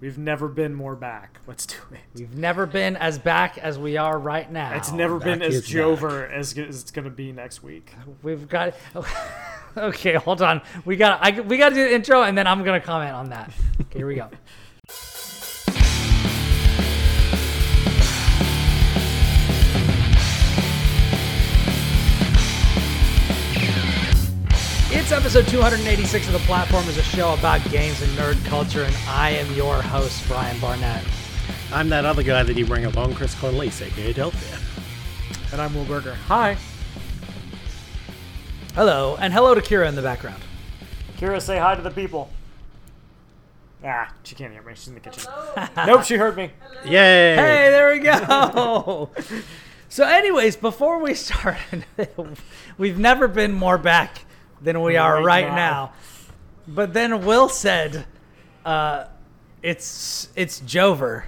We've never been more back. Let's do it. We've never been as back as we are right now. It's never been as is Joever as, as it's gonna be next week. We've got. Okay, hold on. We got. I we got to do the intro, and then I'm gonna comment on that. Okay, here we go. It's episode 286 of the Platformers a show about games and nerd culture, and I am your host, Brian Barnett. I'm that other guy that you bring along, Kris Conlease, aka Delphia. And I'm Will Berger. Hi. Hello, and hello to Kira in the background. Kira, say hi to the people. Ah, she can't hear me. She's in the kitchen. nope, she heard me. Yay! Hey, there we go. so, anyways, before we start, we've never been more back than we are Right right now. now. But then Will said, uh, "It's it's Joever,"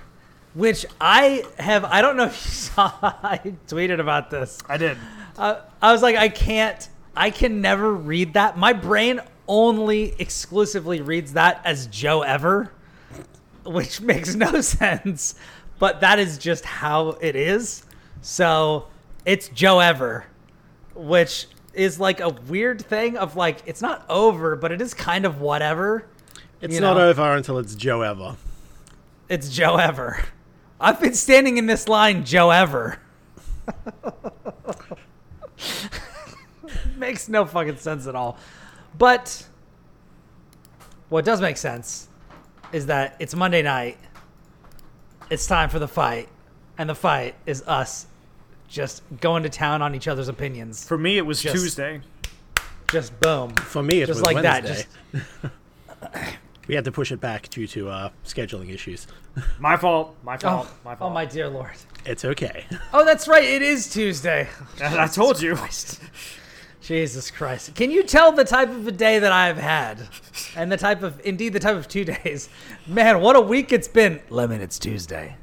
which I have. I don't know if you saw. I tweeted about this. I did. Uh, I was like, I can't. I can never read that. My brain only exclusively reads that as Joe Ever, which makes no sense. But that is just how it is. So it's Joe Ever, which is like a weird thing of like it's not over, but it is kind of whatever. It's not know? over until it's Joe Ever. It's Joe Ever. I've been standing in this line, Joe Ever. Makes no fucking sense at all. But what does make sense is that it's Monday night. It's time for the fight. And the fight is us just going to town on each other's opinions. For me, it was Just- Tuesday. Just boom. For me, it Just was like that, Wednesday. we had to push it back due to uh, scheduling issues. My fault. My Oh, fault. oh my dear lord. It's okay. Oh, that's right. It is Tuesday. I told you. Jesus Christ. Can you tell the type of a day that I've had? And the type of, indeed, the type of two days. Man, what a week it's been. Lemon, it's Tuesday.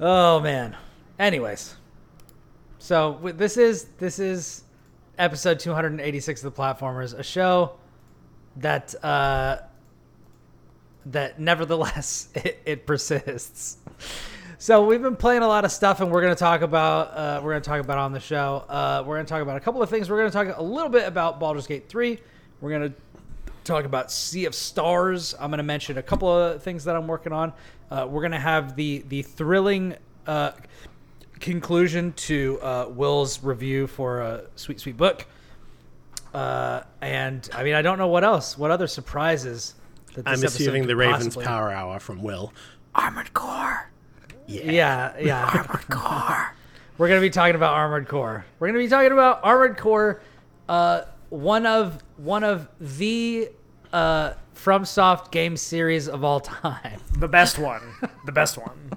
Oh, man. Anyways. So, this is, this is episode 286 of the Platformers, a show that, uh, that nevertheless, it, it persists. So we've been playing a lot of stuff, and we're going to talk about uh, we're going to talk about on the show. Uh, we're going to talk about a couple of things. We're going to talk a little bit about Baldur's Gate three. We're going to talk about Sea of Stars. I'm going to mention a couple of things that I'm working on. Uh, we're going to have the the thrilling uh, conclusion to uh, Will's review for a sweet sweet book. Uh, and I mean, I don't know what else. What other surprises? That I'm this assuming could the Ravens possibly- Power Hour from Will. Armored Core. Yeah, yeah. Armored Core. We're gonna be talking about Armored Core. We're gonna be talking about Armored Core, uh, one of one of the uh, FromSoft game series of all time. The best one. The best one.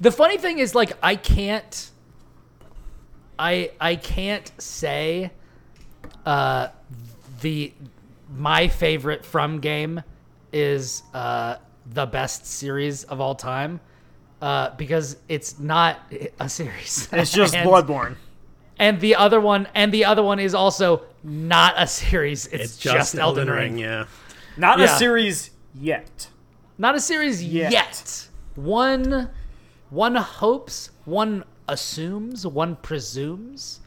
The funny thing is, like, I can't, I I can't say, uh, the my favorite From game is uh the best series of all time, uh, because it's not a series. It's just And- Bloodborne. And the other one, and the other one is also not a series. It's, It's just, Elden Ring. yeah. Not Yeah. a series yet. Not a series Yet. yet. One, one hopes, one assumes, one presumes.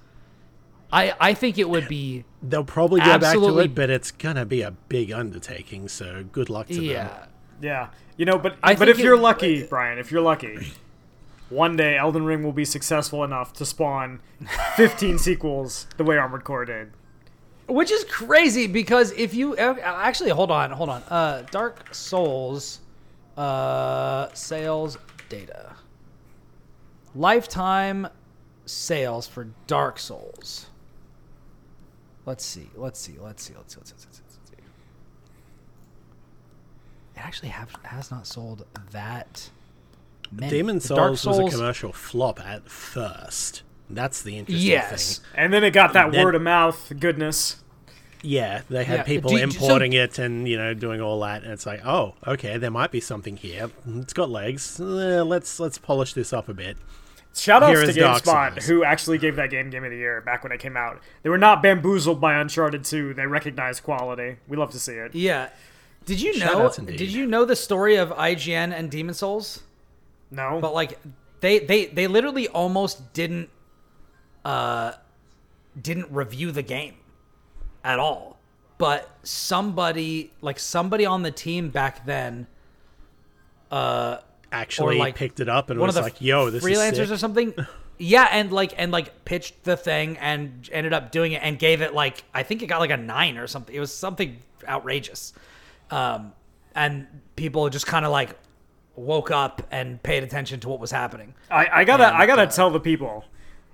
I I think it would be They'll probably go back to Absolutely. it, but it's gonna be a big undertaking. So good luck to them. yeah. Yeah. You know, but I but think if you're it- lucky, Brian, if you're lucky, one day Elden Ring will be successful enough to spawn 15 sequels the way Armored Core did. Which is crazy because if you uh, actually hold on, hold on. Uh, Dark Souls, uh, sales data, lifetime sales for Dark Souls. Let's see. Let's see. Let's see. Let's see. Let's see. Let's see. Let's see. It actually have, has not sold that many. Demon The Dark Souls, was a commercial flop at first. That's the interesting Yes. thing. And then it got that Then- word of mouth goodness. Yeah, they had Yeah, people do you- so- importing it and you know doing all that, and it's like, oh, okay, there might be something here. It's got legs. Uh, let's let's polish this up a bit. Shout outs Here to is Dark GameSpot, who actually gave that game Game of the Year back when it came out. They were not bamboozled by Uncharted 2. They recognized quality. We love to see it. Yeah. Did you Shout know? Did you know the story of IGN and Demon Souls? No, But like, they they they literally almost didn't uh didn't review the game at all. But somebody like somebody on the team back then uh Actually, like, picked it up and one was of the like, "Yo, this freelancers is or something. Yeah, and like and like pitched the thing and ended up doing it and gave it like I think it got like a nine or something. It was something outrageous, um, and people just kind of like woke up and paid attention to what was happening. I, I gotta, I uh, gotta tell the people,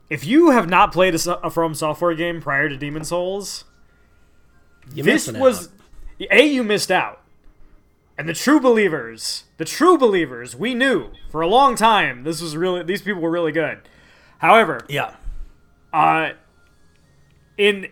if you have not played a, a From Software game prior to Demon Souls, this was out. a you missed out, and the true believers, the true believers, we knew for a long time this was really these people were really good. However, Yeah, uh, in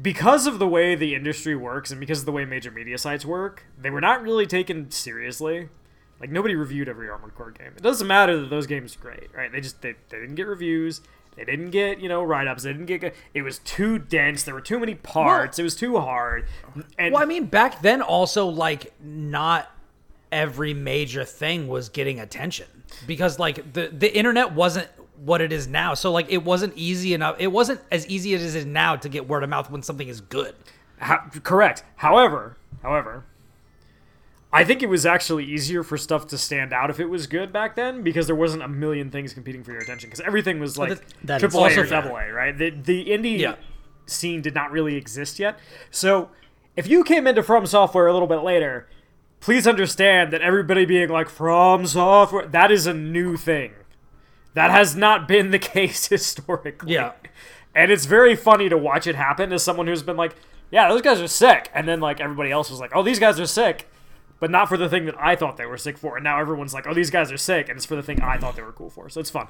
because of the way the industry works and because of the way major media sites work, they were not really taken seriously. Like nobody reviewed every Armored Core game. It doesn't matter that those games are great, right? They just they, they didn't get reviews. They didn't get you know write ups. They didn't get. It was too dense. There were too many parts. it was too hard. And well, I mean, back then also like not every major thing was getting attention because like the the internet wasn't what it is now. So like it wasn't easy enough. It wasn't as easy as it is now to get word of mouth when something is good. Ho- correct. However, however, I think it was actually easier for stuff to stand out if it was good back then because there wasn't a million things competing for your attention because everything was like that- that is triple A or double A, right? The the indie Yeah. scene did not really exist yet. So if you came into From Software a little bit later, please understand that everybody being like From Software that is a new thing. That has not been the case historically. Yeah. And it's very funny to watch it happen as someone who's been like, yeah, those guys are sick. And then like everybody else was like, oh, these guys are sick. But not for the thing that I thought they were sick for. And now everyone's like, oh, these guys are sick. And it's for the thing I thought they were cool for. So it's fun.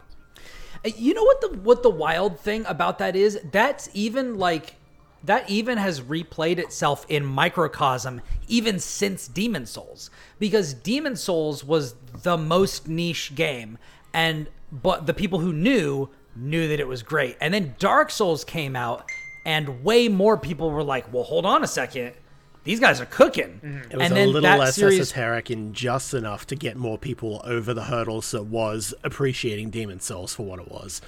Uh, You know what the what the wild thing about that is? That's even like that even has replayed itself in microcosm even since Demon Souls because Demon Souls was the most niche game and but the people who knew knew that it was great. And then Dark Souls came out and way more people were like, "Well, hold on a second. These guys are cooking." It was and a little less series esoteric and just enough to get more people over the hurdles that was appreciating Demon Souls for what it was.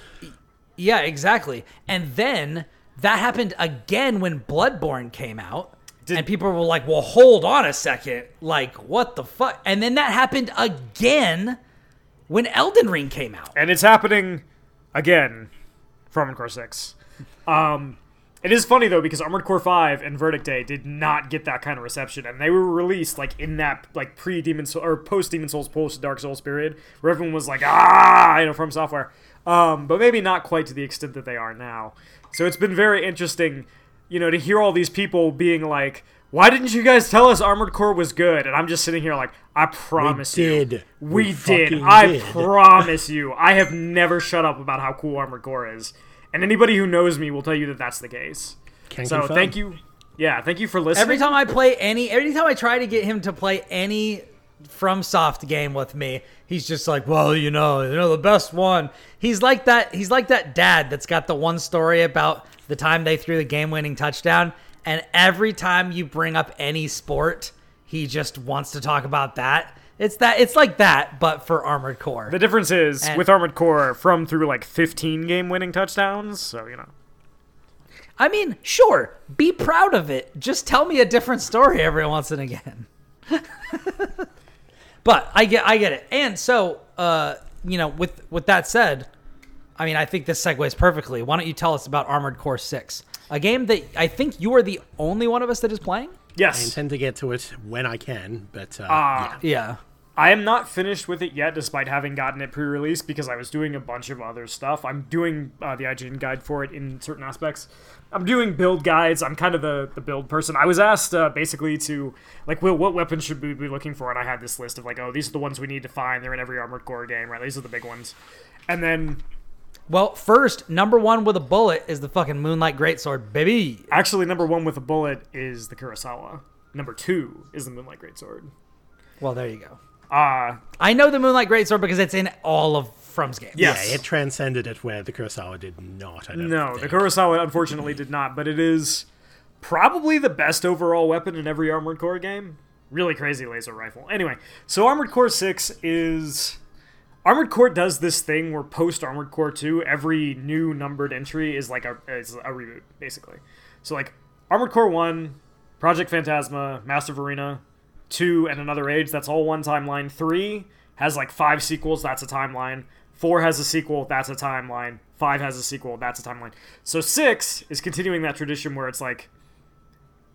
Yeah, exactly. And then that happened again when Bloodborne came out. and people were like, well, hold on a second. Like, what the fuck? And then that happened again when Elden Ring came out. And it's happening again from Armored Core 6. Um, it is funny though because Armored Core 5 and Verdict Day did not get that kind of reception, and they were released like in that like pre Demon Soul or post Demon Souls, post Dark Souls period, where everyone was like, ah, you know, from software. Um, but maybe not quite to the extent that they are now. So it's been very interesting, you know, to hear all these people being like, "Why didn't you guys tell us Armored Core was good?" And I'm just sitting here like, "I promise you, We did. we, We did. I did." promise you, I have never shut up about how cool Armored Core is, and anybody who knows me will tell you that that's the case. Can so confirm. thank you, yeah, thank you for listening. Every time I play any, every time I try to get him to play any from soft game with me, he's just like, well, you know, you know, the best one. He's like that. He's like that dad that's got the one story about the time they threw the game-winning touchdown, and every time you bring up any sport, he just wants to talk about that. It's that. It's like that, but for Armored Core. the difference is And- with Armored Core, from through like 15 game-winning touchdowns. So you know, I mean, sure, be proud of it. Just tell me a different story every once and again. but I get, I get it. And so, uh, you know, with with that said, I mean, I think this segues perfectly. Why don't you tell us about Armored Core Six, a game that I think you are the only one of us that is playing? Yes, I intend to get to it when I can, but uh, Ah. yeah. Yeah. I am not finished with it yet, despite having gotten it pre-release because I was doing a bunch of other stuff. I'm doing uh, the IGN guide for it in certain aspects. I'm doing build guides. I'm kind of the, the build person. I was asked uh, basically to like, Will, what weapons should we be looking for? And I had this list of like, oh, these are the ones we need to find. They're in every Armored Core game, right? These are the big ones. And then Well, first, number one with a bullet is the fucking Moonlight Greatsword, baby. actually, number one with a bullet is the Karasawa. Number two is the Moonlight Greatsword. Well, there you go. Uh, I know the Moonlight Greatsword because it's in all of From's games. Yes. Yeah, it transcended it where the Karasawa did not. I don't no, the think. Karasawa unfortunately did not, but it is probably the best overall weapon in every Armored Core game. Really crazy laser rifle. Anyway, so Armored Core 6 is. Armored Core does this thing where post Armored Core 2, every new numbered entry is like a, is a reboot, basically. So, like, Armored Core 1, Project Phantasma, Master of Arena, 2, and Another Age, that's all one timeline. 3 has like five sequels, that's a timeline. 4 has a sequel, that's a timeline. 5 has a sequel, that's a timeline. So 6 is continuing that tradition where it's like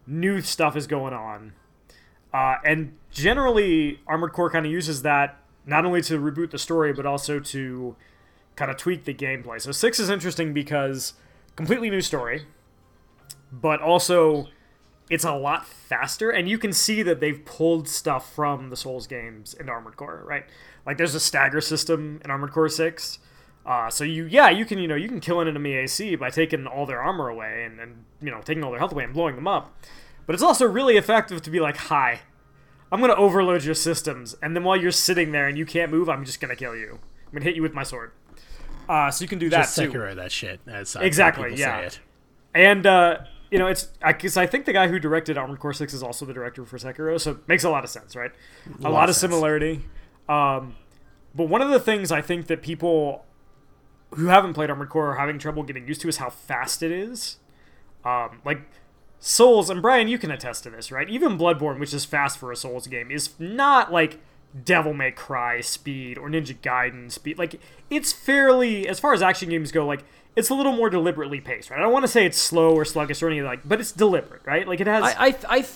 new stuff is going on. Uh, and generally, Armored Core kind of uses that not only to reboot the story, but also to kind of tweak the gameplay. So 6 is interesting because completely new story, but also it's a lot faster, and you can see that they've pulled stuff from the Souls games in Armored Core, right? Like there's a stagger system in Armored Core 6. Uh, so you, yeah, you can, you know, you can kill an enemy AC by taking all their armor away and, and, you know, taking all their health away and blowing them up. But it's also really effective to be like, hi, I'm gonna overload your systems, and then while you're sitting there and you can't move, I'm just gonna kill you. I'm gonna hit you with my sword. Uh, so you can do that Just too. That shit. I Exactly, yeah. And uh, you know, it's I guess I think the guy who directed Armored Core Six is also the director for Sekiro, so it makes a lot of sense, right? A, lot, of of sense. similarity. Um, but one of the things I think that people who haven't played Armored Core are having trouble getting used to is how fast it is. Um, like Souls, and Brian, you can attest to this, right? Even Bloodborne, which is fast for a Souls game, is not like Devil May Cry speed or Ninja Gaiden speed. Like it's fairly, as far as action games go, like it's a little more deliberately paced, right? I don't want to say it's slow or sluggish or anything like, but it's deliberate, right? Like it has. I, I, I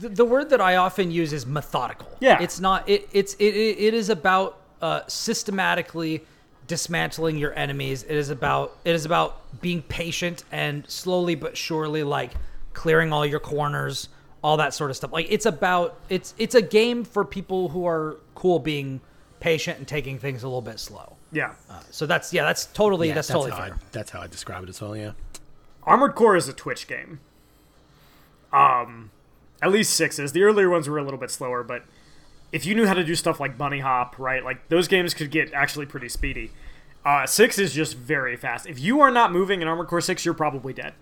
the the word that I often use is methodical. Yeah. it's not. It it's it, it, it is about uh, systematically dismantling your enemies. It is about it is about being patient and slowly but surely like clearing all your corners, all that sort of stuff. Like it's about it's it's a game for people who are cool being patient and taking things a little bit slow. Yeah. So that's yeah, that's totally Yeah, that's, totally how fair. I, that's how I describe it as well. Yeah. Armored Core is a Twitch game. Um, at least six is. The earlier ones were a little bit slower, but if you knew how to do stuff like bunny hop, right, like those games could get actually pretty speedy. Uh, six is just very fast. If you are not moving in Armored Core six, you're probably dead.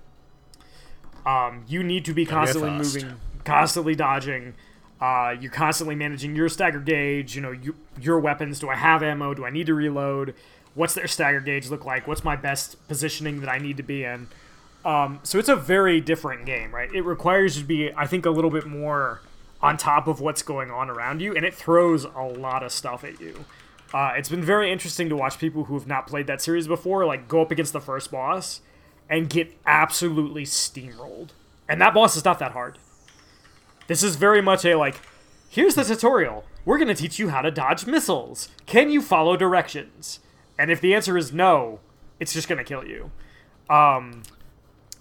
Um, you need to be constantly moving, constantly dodging. Uh, you're constantly managing your stagger gauge. You know, you, your weapons. Do I have ammo? Do I need to reload? What's their stagger gauge look like? What's my best positioning that I need to be in? Um, so it's a very different game, right? It requires you to be, I think, a little bit more on top of what's going on around you, and it throws a lot of stuff at you. Uh, it's been very interesting to watch people who have not played that series before, like go up against the first boss and get absolutely steamrolled. And that boss is not that hard. This is very much a like, here's the tutorial. We're going to teach you how to dodge missiles. Can you follow directions? And if the answer is no, it's just going to kill you. Um,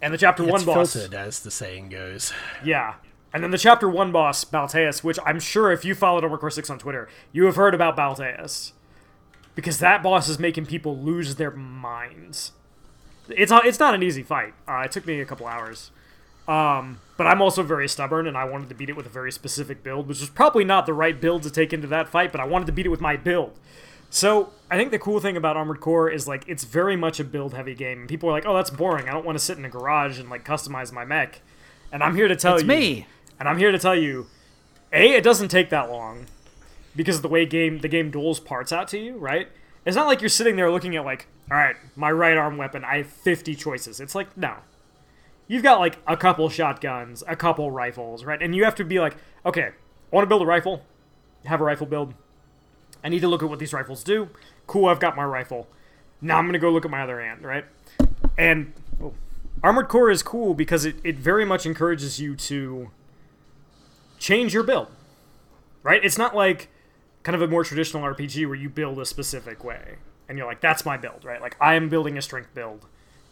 and the chapter one It's boss, filtered, as the saying goes. yeah. And then the chapter one boss, Balteus, which I'm sure if you followed Armored Core 6 on Twitter, you have heard about Balteus. Because that boss is making people lose their minds. It's it's not an easy fight. Uh, it took me a couple hours. Um, but I'm also very stubborn, and I wanted to beat it with a very specific build, which was probably not the right build to take into that fight, but I wanted to beat it with my build. So I think the cool thing about Armored Core is like it's very much a build-heavy game. People are like, "Oh, that's boring. I don't want to sit in a garage and like customize my mech." And I'm here to tell you, It's you, me. and I'm here to tell you, a it doesn't take that long because of the way game the game duels parts out to you, right? It's not like you're sitting there looking at like, all right, my right arm weapon, I have 50 choices. It's like no, you've got like a couple shotguns, a couple rifles, right? And you have to be like, okay, I want to build a rifle, have a rifle build. I need to look at what these rifles do. Cool, I've got my rifle. Now I'm gonna go look at my other hand, right? And oh, Armored Core is cool because it, it very much encourages you to change your build. Right? It's not like kind of a more traditional RPG where you build a specific way. And you're like, that's my build, right? Like I am building a strength build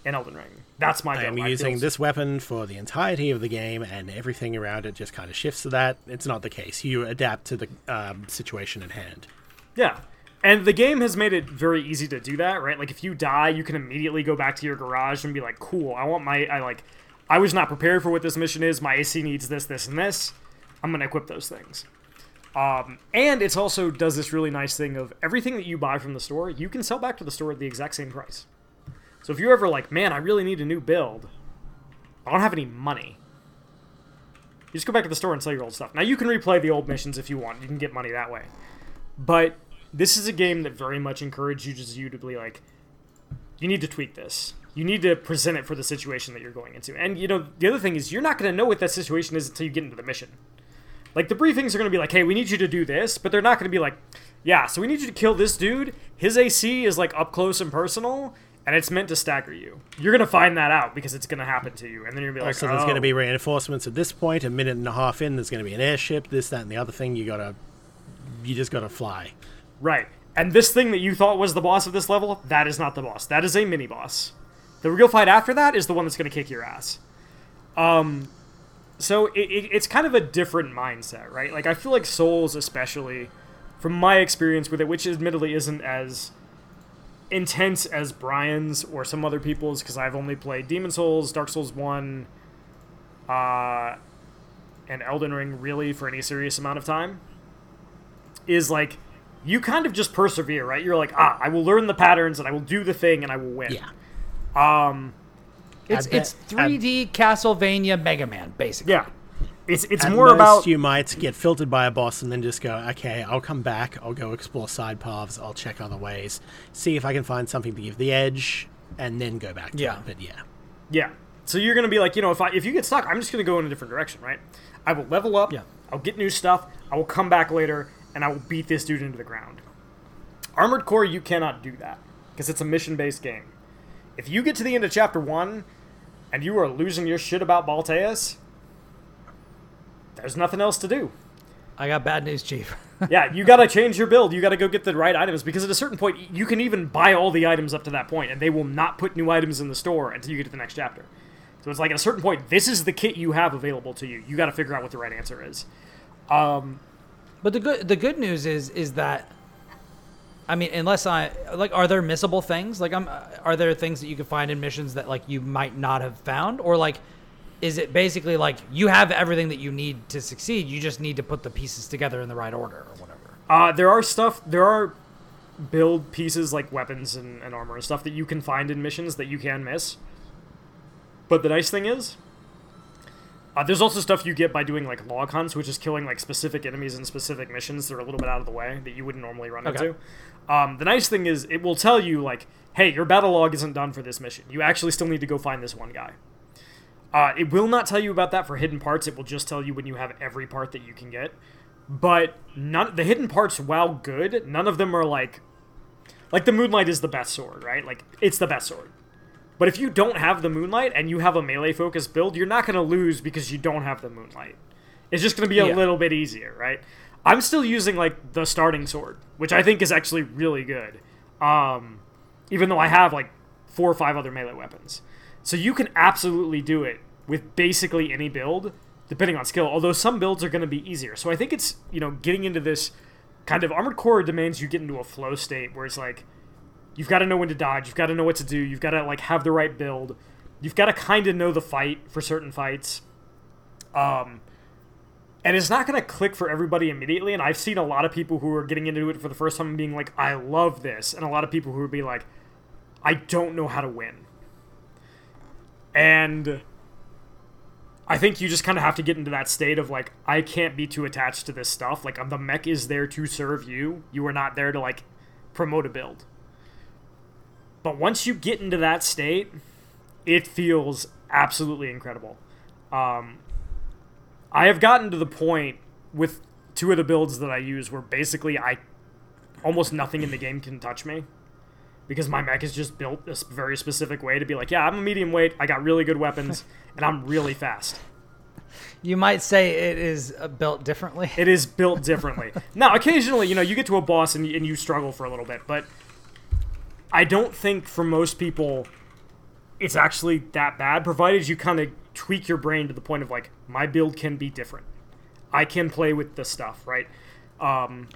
in Elden Ring. That's my I'm using this weapon for the entirety of the game, and everything around it just kind of shifts to that. It's not the case. You adapt to the um, situation at hand. Yeah. And the game has made it very easy to do that, right? Like if you die, you can immediately go back to your garage and be like, "Cool, I want my I like I was not prepared for what this mission is. My AC needs this, this, and this. I'm going to equip those things." Um, and it also does this really nice thing of everything that you buy from the store, you can sell back to the store at the exact same price. So if you're ever like, man, I really need a new build, I don't have any money. You just go back to the store and sell your old stuff. Now you can replay the old missions if you want. You can get money that way. But this is a game that very much encourages you to be like, you need to tweak this. You need to present it for the situation that you're going into. And you know, the other thing is you're not going to know what that situation is until you get into the mission. Like the briefings are going to be like, "Hey, we need you to do this," but they're not going to be like, "Yeah, so we need you to kill this dude. His AC is like up close and personal, and it's meant to stagger you." You're going to find that out because it's going to happen to you, and then you're going to be like, So there's going "Oh." to be reinforcements at this point. A minute and a half in, there's going to be an airship. This, that, and the other thing. You gotta, you just gotta fly. Right. And this thing that you thought was the boss of this level, that is not the boss. That is a mini boss. The real fight after that is the one that's going to kick your ass. Um, so it, it, it's kind of a different mindset, right? Like I feel like Souls, especially from my experience with it, which admittedly isn't as intense as Brian's or some other people's, because I've only played Demon Souls, Dark Souls One, uh, and Elden Ring really for any serious amount of time. Is like you kind of just persevere, right? You're like, ah, I will learn the patterns and I will do the thing and I will win. Yeah. Um, It's bet- it's 3D Castlevania Mega Man basically. yeah. It's it's At more most, about you might get filtered by a boss and then just go, okay, I'll come back. I'll go explore side paths. I'll check other ways, see if I can find something to give the edge, and then go back. To Yeah. it. But yeah, yeah. So you're gonna be like, you know, if I if you get stuck, I'm just gonna go in a different direction, right? I will level up. Yeah. I'll get new stuff. I will come back later and I will beat this dude into the ground. Armored Core, you cannot do that because it's a mission based game. If you get to the end of chapter one and you are losing your shit about Balteus, there's nothing else to do. I got bad news, Chief. yeah, you gotta change your build. You gotta go get the right items because at a certain point, you can even buy all the items up to that point, and they will not put new items in the store until you get to the next chapter. So it's like at a certain point, this is the kit you have available to you. You gotta figure out what the right answer is. Um, But the good the good news is is that I mean, unless I like, are there missable things? Like, I'm are there things that you can find in missions that like you might not have found, or like, is it basically like you have everything that you need to succeed? You just need to put the pieces together in the right order or whatever. uh, there are stuff, there are build pieces like weapons and, and armor and stuff that you can find in missions that you can miss. But the nice thing is, Uh, there's also stuff you get by doing like log hunts, which is killing like specific enemies in specific missions that are a little bit out of the way that you wouldn't normally run Okay. into. Um, the nice thing is it will tell you like, hey, your battle log isn't done for this mission. You actually still need to go find this one guy. Uh, it will not tell you about that for hidden parts. It will just tell you when you have every part that you can get. But none the hidden parts, while good, none of them are like like the moonlight is the best sword, right? Like it's the best sword. But if you don't have the moonlight and you have a melee focused build, you're not going to lose because you don't have the moonlight. It's just going to be a Yeah. little bit easier, right? I'm still using like the starting sword, which I think is actually really good. Um, even though I have like four or five other melee weapons. So you can absolutely do it with basically any build, depending on skill. Although some builds are going to be easier. So I think it's you know getting into this kind of armored core demands you get into a flow state where it's like you've got to know when to dodge, you've got to know what to do, you've got to like have the right build, you've got to kind of know the fight for certain fights. Um, and it's not going to click for everybody immediately. And I've seen a lot of people who are getting into it for the first time being like, "I love this," and a lot of people who would be like, "I don't know how to win." And I think you just kind of have to get into that state of like, I can't be too attached to this stuff. Like, the mech is there to serve you. You are not there to like promote a build. But once you get into that state, it feels absolutely incredible. Um, I have gotten to the point with two of the builds that I use where basically I almost nothing in the game can touch me because my mech is just built this very specific way to be like, yeah, I'm a medium weight, I got really good weapons, and I'm really fast. You might say it is uh, built differently. It is built differently. now, occasionally, you know, you get to a boss and, and you struggle for a little bit, but I don't think for most people it's actually that bad, provided you kind of tweak your brain to the point of like, my build can be different. I can play with this stuff, right? Um,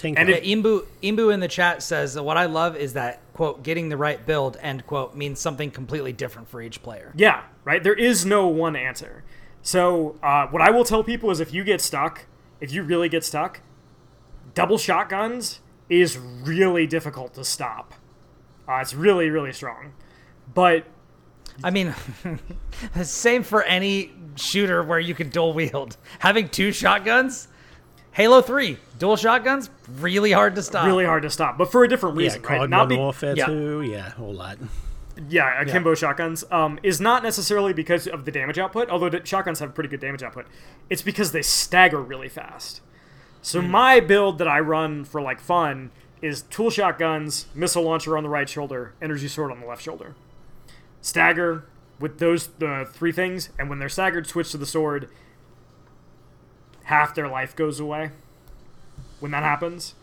Tinker. And it- Imbu Imbu in the chat says what I love is that quote getting the right build end quote means something completely different for each player. Yeah, right. There is no one answer. So uh, what I will tell people is if you get stuck, if you really get stuck, double shotguns is really difficult to stop. Uh, it's really really strong, but I mean, same for any shooter where you can dual wield. Having two shotguns, Halo Three dual shotguns, really hard to stop. really hard to stop. But for a different Yeah, reason, right? COD Not be- Warfare yeah. 2, yeah, all that. yeah, akimbo shotguns um, is not necessarily because of the damage output, although the shotguns have pretty good damage output. It's because they stagger really fast. So my build that I run for like fun is tool shotguns, missile launcher on the right shoulder, energy sword on the left shoulder. Stagger with those the three things, and when they're staggered, switch to the sword. Half their life goes away when that happens.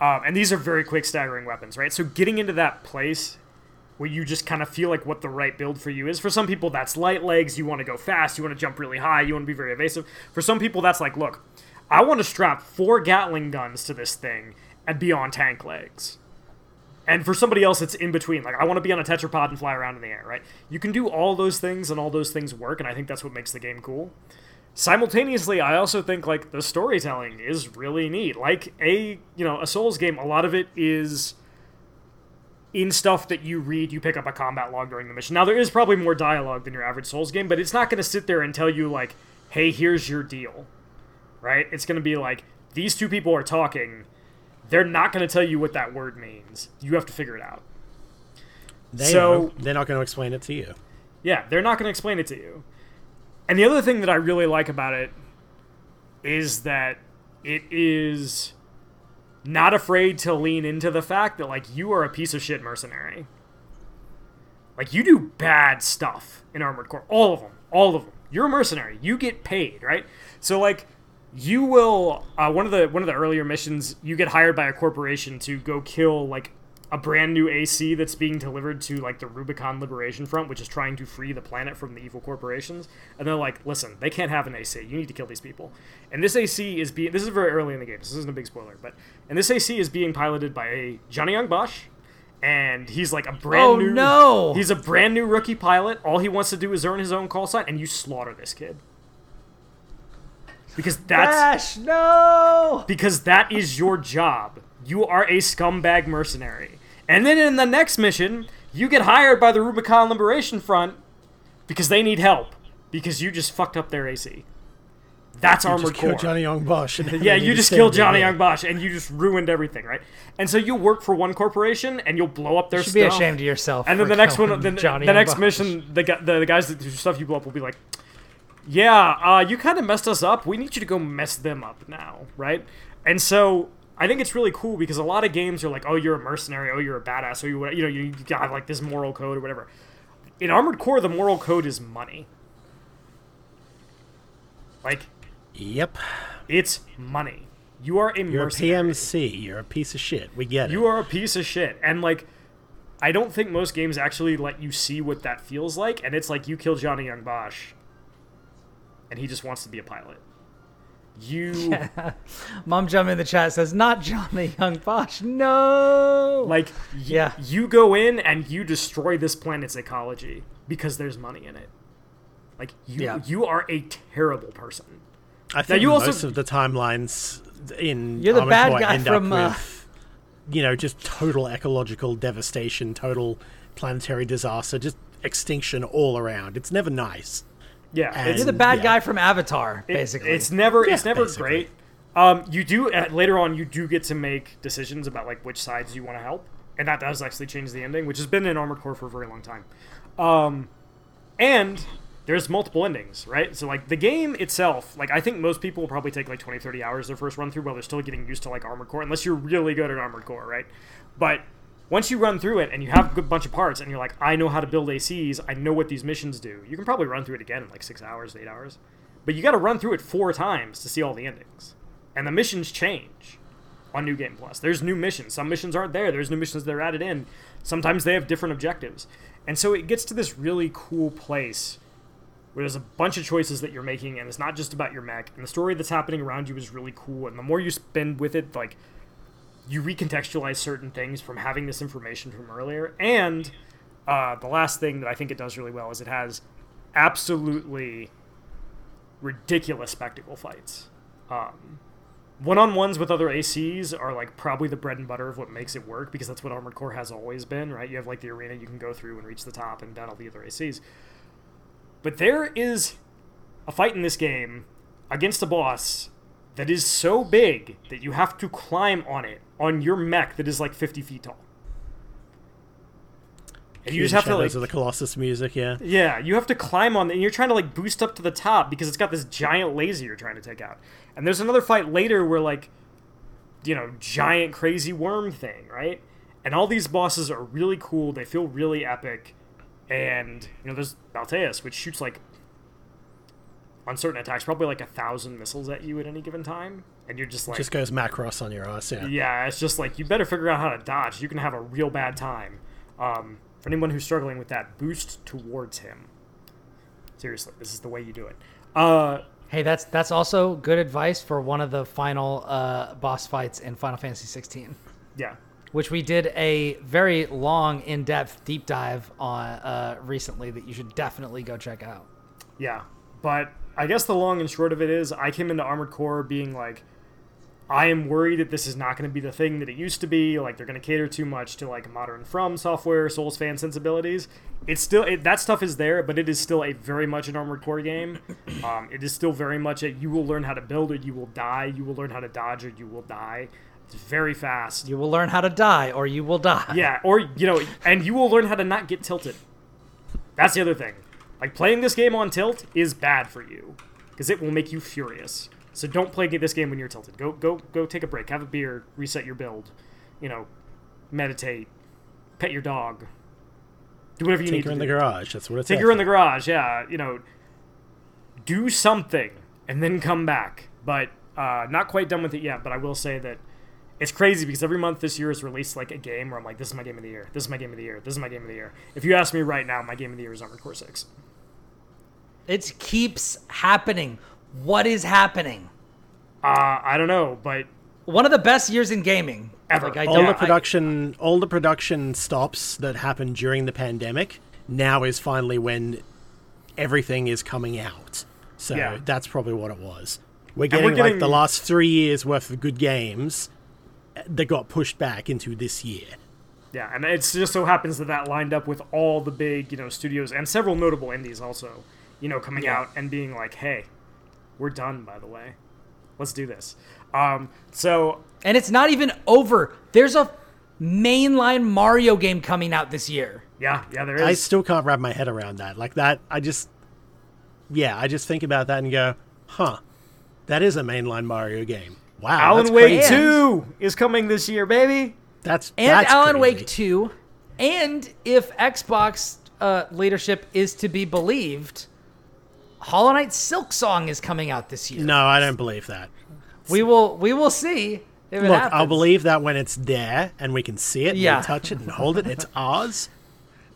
Um, and these are very quick staggering weapons, right? So getting into that place where you just kind of feel like what the right build for you is. For some people, that's light legs. You want to go fast. You want to jump really high. You want to be very evasive. For some people, that's like, look, I want to strap four Gatling guns to this thing and be on tank legs. And for somebody else, it's in between. Like, I want to be on a tetrapod and fly around in the air, right? You can do all those things, and all those things work, and I think that's what makes the game cool. Simultaneously, I also think like the storytelling is really neat. Like a you know a Souls game, a lot of it is in stuff that you read. You pick up a combat log during the mission. Now there is probably more dialogue than your average Souls game, but it's not going to sit there and tell you like, "Hey, here's your deal," right? It's going to be like these two people are talking. They're not going to tell you what that word means. You have to figure it out. They So- know. They're not going to explain it to you. Yeah, they're not going to explain it to you. And the other thing that I really like about it is that it is not afraid to lean into the fact that like you are a piece of shit mercenary. Like you do bad stuff in Armored Core, all of them, all of them. You're a mercenary. You get paid, right? So like you will uh, one of the one of the earlier missions you get hired by a corporation to go kill like a brand new AC that's being delivered to like the Rubicon Liberation Front, which is trying to free the planet from the evil corporations. And they're like, "Listen, they can't have an AC. You need to kill these people." And this AC is being this is very early in the game. So this isn't a big spoiler, but and this AC is being piloted by a Johnny Yong Bosch, and he's like a brand Oh, new. no! He's a brand new rookie pilot. All he wants to do is earn his own call sign, and you slaughter this kid. Because that's Ash, no. because that is your job. You are a scumbag mercenary. And then in the next mission, you get hired by the Rubicon Liberation Front because they need help because you just fucked up their AC. That's You Armored just killed Core. Johnny Yong Bosch. yeah, you just stand killed Johnny yeah. Yong Bosch and you just ruined everything, right? And so you work for one corporation and you'll blow up their You should be stuff. ashamed of yourself. And then for the next one, killing the, Johnny the Young next Bosch. mission, the, gu- the the guys that do stuff you blow up will be like, "Yeah, uh, you kind of messed us up. We need you to go mess them up now, right?" And so I think it's really cool because a lot of games are like, "Oh, you're a mercenary. Oh, you're a badass. or you you know you, you got like this moral code or whatever." In Armored Core, the moral code is money. Like Yep. it's money. You are a You're a mercenary. PMC. You're a piece of shit. We get it. You are a piece of shit. And like I don't think most games actually let you see what that feels like, and it's like you kill Johnny Yong Bosch and he just wants to be a pilot. You Mom jump in the chat says, "Not John the Young Bosch, no." like y- Yeah. you go in and you destroy this planet's ecology because there's money in it. Like you Yeah. you are a terrible person. I think you also- most of the timelines in You're the Armored bad Core guy end from, up uh, with, you know, just total ecological devastation, total planetary disaster, just extinction all around. It's never nice. Yeah, And- it's, You're the bad Yeah. guy from Avatar, it- basically. it's never it's never basically. great. Um, you do uh, later on. You do get to make decisions about like which sides you want to help, and that does actually change the ending, which has been in Armored Core for a very long time. Um, and there's multiple endings, right? So like the game itself, like I think most people will probably take like 20, 30 hours their first run through while they're still getting used to like Armored Core, unless you're really good at Armored Core, right? But once you run through it and you have a bunch of parts and you're like, I know how to build ACs, I know what these missions do, you can probably run through it again in like six hours, eight hours. But you got to run through it four times to see all the endings, and the missions change on New Game Plus. There's new missions. Some missions aren't there. There's new missions that are added in. Sometimes they have different objectives, and so it gets to this really cool place where there's a bunch of choices that you're making, and it's not just about your mech. And the story that's happening around you is really cool. And the more you spend with it, like you recontextualize certain things from having this information from earlier. And uh, the last thing that I think it does really well is it has absolutely ridiculous spectacle fights. Um, one on ones with other ACs are like probably the bread and butter of what makes it work because that's what Armored Core has always been, right? You have like the arena you can go through and reach the top and battle the other ACs. But there is a fight in this game against a boss that is so big that you have to climb on it on your mech that is like 50 feet tall. And you just have to like the Colossus music, yeah. yeah, you have to climb on, it, and you're trying to like boost up to the top because it's got this giant laser you're trying to take out. And there's another fight later where like, you know, giant crazy worm thing, right? And all these bosses are really cool. They feel really epic, and you know, there's Balteus, which shoots like on certain attacks probably like a thousand missiles at you at any given time, and you're just like, Just goes Macross on your ass, yeah. yeah, it's just like you better figure out how to dodge. You can have a real bad time. Um, for anyone who's struggling with that, boost towards him. Seriously, this is the way you do it. Uh, Hey, that's that's also good advice for one of the final uh, boss fights in Final Fantasy 16, yeah, which we did a very long, in-depth deep dive on uh, recently that you should definitely go check out. yeah. But I guess the long and short of it is, I came into Armored Core being like, I am worried that this is not going to be the thing that it used to be. Like they're going to cater too much to like modern From software, Souls fan sensibilities. It's still it, that stuff is there, but it is still a very much an Armored Core game. Um, it is still very much a you will learn how to build or you will die. You will learn how to dodge or you will die. It's very fast. You will learn how to die, or you will die. Yeah, or you know, and you will learn how to not get tilted. That's the other thing. Like playing this game on tilt is bad for you because it will make you furious. So don't play this game when you're tilted. Go go go take a break, have a beer, reset your build, you know, meditate, pet your dog. Do whatever you Tinker need Take her in the garage, that's what it's like. her in the garage, yeah, you know, do something and then come back. But uh, not quite done with it yet. But I will say that it's crazy because every month this year is released like a game where I'm like, this is my game of the year. This is my game of the year. This is my game of the year. If you ask me right now, my game of the year is Armored Core Six. It keeps happening. What is happening? Uh, I don't know, but One of the best years in gaming. Ever. Like I all don't, the I- production all the production stops that happened during the pandemic now is finally when everything is coming out so Yeah. that's probably what it was we're we're getting, like the last three years worth of good games that got pushed back into this year yeah, and it just so happens that that lined up with all the big you know studios and several notable indies also, you know, coming Yeah. out and being like, hey, we're done. By the way, let's do this. Um, so and it's not even over. There's a mainline Mario game coming out this year. yeah, yeah, there is. i still can't wrap my head around that like that i just yeah i just think about that and go huh that is a mainline mario game wow Alan that's Wake crazy. Two is coming this year, baby. that's And that's Alan crazy. Wake 2. And if Xbox uh, leadership is to be believed, Hollow Knight Silksong is coming out this year. no i don't believe that We will we will see if it Look, happens. I'll believe that when it's there and we can see it, Yeah. and touch it and hold it. It's ours.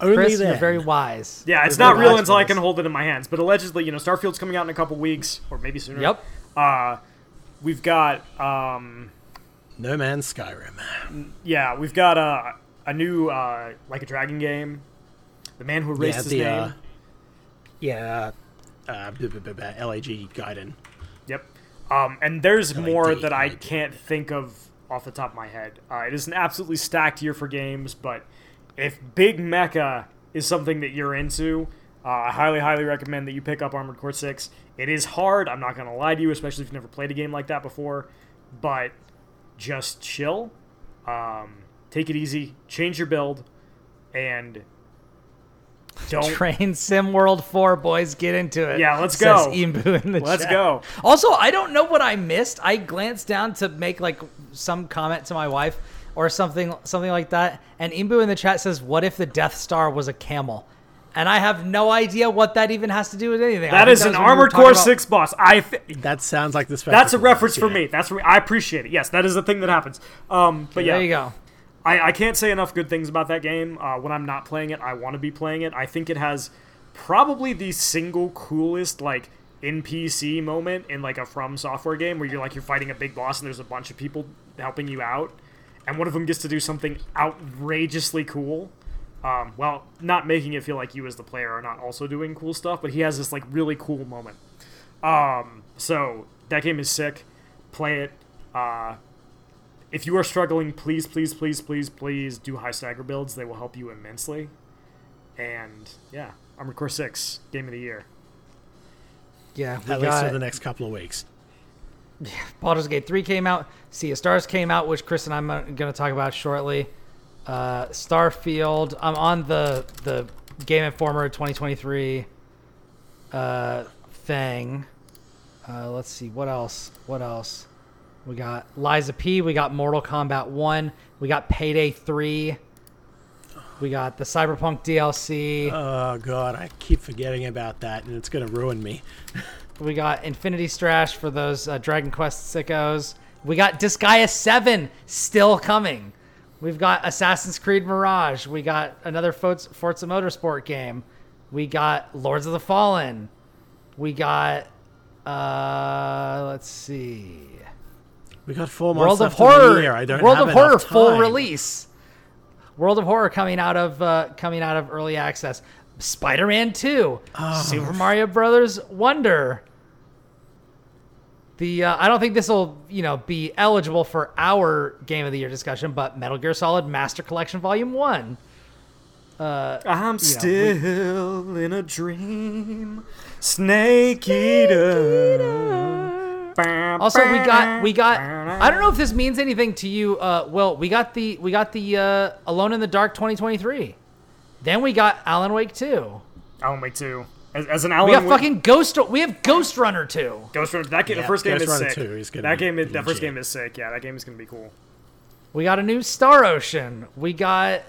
Only Kris, then. you're very wise. Yeah, it's not real until I can hold it in my hands. But allegedly, you know, Starfield's coming out in a couple weeks, or maybe sooner. Yep. Uh, we've got, um, No Man's Skyrim. yeah, we've got uh, a new uh, like a dragon game. The man who erased Yeah, his the, name. uh, yeah, uh, LAD Gaiden. Yep. Um, and there's more that I can't think of off the top of my head. Uh, it is an absolutely stacked year for games, but if Big Mecha is something that you're into, uh, I highly, highly recommend that you pick up Armored Core 6. It is hard, I'm not going to lie to you, especially if you've never played a game like that before, but just chill, um, take it easy, change your build, and don't. Train Sim World 4, boys, get into it. Yeah, let's says go. Imbu in the Let's chat. go. Also, I don't know what I missed. I glanced down to make like some comment to my wife or something something like that, and Imbu in the chat says, "What if the Death Star was a camel?" And I have no idea what that even has to do with anything. That is That an was when we Armored Core about- 6 boss. I. Th- That sounds like the That's a spectacle reference for me. That's re- I appreciate it. Yes, that is the thing that happens. Um, but yeah, There you go. I, I can't say enough good things about that game. Uh, when I'm not playing it, I want to be playing it. I think it has probably the single coolest like NPC moment in like a From Software game where you're like you're fighting a big boss and there's a bunch of people helping you out, and one of them gets to do something outrageously cool. Um, well, not making it feel like you as the player are not also doing cool stuff, but he has this like really cool moment. Um, so that game is sick. Play it. Uh, if you are struggling, please, please, please, please, please do high stagger builds. They will help you immensely. And yeah, Armored Core 6, Game of the Year. Yeah, At least for the next couple of weeks. Yeah, Baldur's Gate 3 came out. Sea of Stars came out, which Kris and I'm going to talk about shortly. Uh, Starfield. I'm on the the Game Informer 2023 uh, thing. Uh, let's see what else. What else? We got Lies of P. We got Mortal Kombat 1. We got Payday 3. We got the Cyberpunk DLC. Oh god, I keep forgetting about that, and it's gonna ruin me. We got Infinity Strash for those uh, Dragon Quest sickos. We got Disgaea 7 still coming. We've got Assassin's Creed Mirage. We got another Forza, Forza Motorsport game. We got Lords of the Fallen. We got, uh, let's see, We got four months World of left in the Horror. year. I don't World have of Horror enough full release. World of Horror coming out of uh, coming out of early access. Spider-Man 2, Oh. Super Mario Brothers Wonder. The uh, I don't think this will you know be eligible for our game of the year discussion, but Metal Gear Solid Master Collection Volume One. I'm we- still in a dream. Snake Eater. Also, we got we got. I don't know if this means anything to you. Uh, Will we got the we got the uh, Alone in the Dark 2023. Then we got Alan Wake 2. Alan Wake 2. As, as an Alan Wake. We got Wake- fucking Ghost. We have Ghostrunner 2. Ghostrunner. That game, the first game Ghost is Runner sick. 2 is gonna that game, is, that first game is sick. Yeah, that game is gonna be cool. We got a new Star Ocean. We got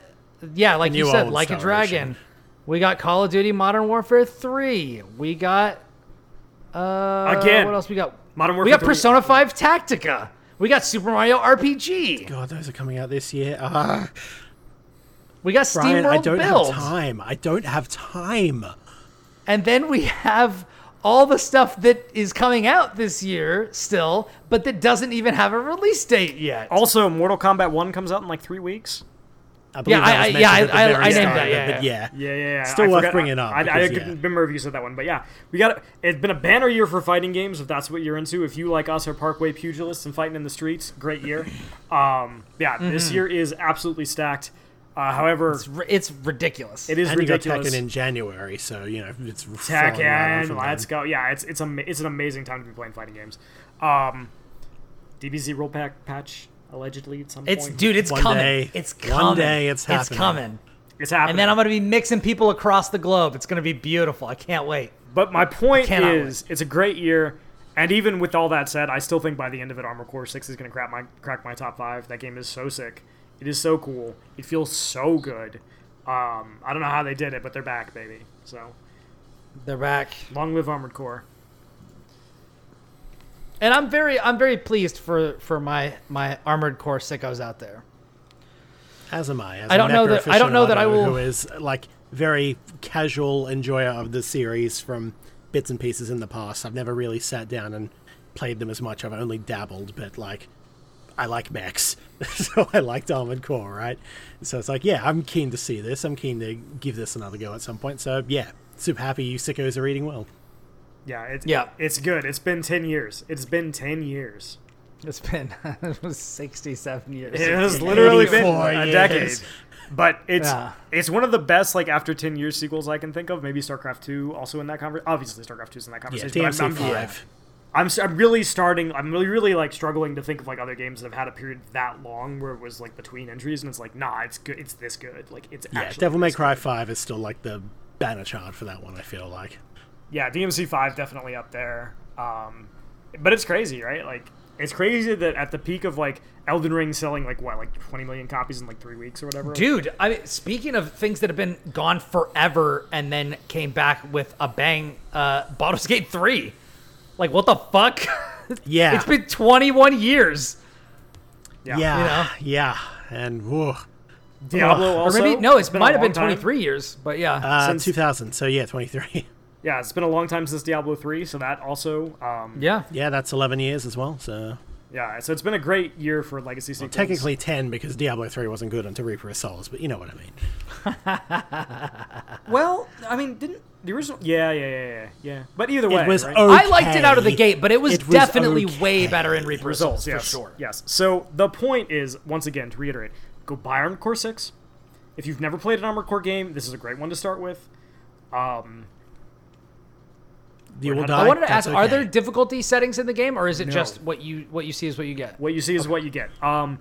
yeah, like you said, old like a dragon. Ocean. We got Call of Duty Modern Warfare 3. We got uh Again, what else we got? Modern We got 3 Persona 5 Tactica. We got Super Mario RPG. God, those are coming out this year. Ah, We got Steam Brian, World I don't Build. have time. I don't have time. And then we have all the stuff that is coming out this year still, but that doesn't even have a release date yet. Also, Mortal Kombat 1 comes out in like three weeks. I believe Yeah, that I- was I- yeah, mentioned the I- I- I named that, of yeah, but yeah. yeah. Yeah, yeah, yeah. Still I worth forgot- bringing up I, I, because, couldn't yeah. remember if you said that one, but yeah, we got. It's been a banner year for fighting games. If that's what you're into, if you like us, are Parkway pugilists and fighting in the streets, great year. Um, yeah, this year is absolutely stacked. Uh, however, It's, ri- it's ridiculous. it is And you got. Tekken in January, so you know it's Tekken, falling right on from let's go. Yeah, it's it's a it's an amazing time to be playing fighting games. Um, DBZ rollback patch allegedly at some It's point. dude, it's One coming. day- it's one coming. day it's happening. It's coming. it's happening. And then I'm gonna be mixing people across the globe. It's gonna be beautiful. I can't wait. But my point cannot is, it's a great year, and even with all that said, I still think by the end of it, Armor Core Six is going to crack my crack my top five. That game is so sick. It is so cool. It feels so good. Um, I don't know how they did it, but they're back, baby. So They're back. long live Armored Core. And I'm very I'm very pleased for for my my armored core sickos out there. As am I. As I don't know that- I don't know that I will- Who is like very casual enjoyer of the series from bits and pieces in the past. I've never really sat down and played them as much. I've only dabbled, but like I like mechs, so I liked Armored Core, right? So it's like, yeah, I'm keen to see this. I'm keen to give this another go at some point. So yeah, super happy you sickos are eating well. Yeah, it's Yeah. it's good. It's been ten years. It's been ten years. It's been it was 67 years. It has literally been 84 a years. decade. But it's Yeah. it's one of the best like after ten years sequels I can think of. Maybe StarCraft two also in that conversation. Obviously StarCraft two is in that Yeah, conversation. but DMC I'm, I'm, five. I'm, s- I'm really starting. I'm really really like struggling to think of like other games that have had a period that long where it was like between entries, and it's like nah, it's good. It's this good. Like it's Yeah, actually Devil May this Cry five is still like the banner chart for that one. I feel like. Yeah, DMC five definitely up there. Um, but it's crazy, right? Like it's crazy that at the peak of like Elden Ring selling like what, like twenty million copies in like three weeks or whatever. Dude, I mean, speaking of things that have been gone forever and then came back with a bang, uh, Baldur's Gate 3. Like, what the fuck? Yeah. it's been 21 years. Yeah. Yeah, You know? yeah, and whoa, Diablo Or also. maybe, no, it's it might have long been time. 23 years, but yeah. uh, Since- 2000. So yeah, 23. Yeah, it's been a long time since Diablo three, so that also. Um, yeah. yeah, that's 11 years as well. So Yeah, so it's been a great year for legacy sequels. technically 10 because Diablo 3 wasn't good until Reaper of Souls, but you know what I mean. well, I mean, didn't The original, yeah, yeah, yeah, yeah, yeah. But either way, It was right? okay. I liked it out of the gate, but it was, It was definitely okay. way better in Reaper results, for yes, sure. yes. So the point is, once again, to reiterate, go buy Armored Core Six. If you've never played an Armored Core game, this is a great one to start with. Um, You will I die. I wanted to that's ask: Are there difficulty settings in the game, or is it No. just what you what you see is what you get? what you see is what you get. Um,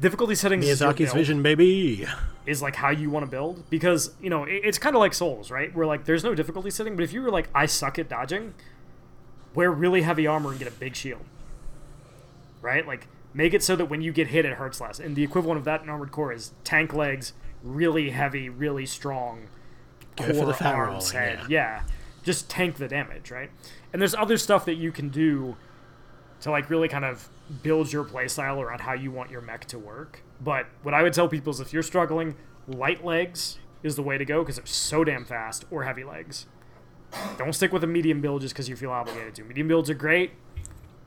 difficulty settings is your Miyazaki's build. vision, baby? is like how you want to build because you know it, it's kind of like Souls, right? Where like there's no difficulty setting, but if you were like I suck at dodging, wear really heavy armor and get a big shield, right? Like make it so that when you get hit, it hurts less. And the equivalent of that in Armored Core is tank legs, really heavy, really strong, Go for the fat arms, rolling, head. yeah. yeah, just tank the damage, right? And there's other stuff that you can do to like really kind of build your playstyle around how you want your mech to work. But what I would tell people is if you're struggling, light legs is the way to go because they're so damn fast, or heavy legs. Don't stick with a medium build just because you feel obligated to. Medium builds are great,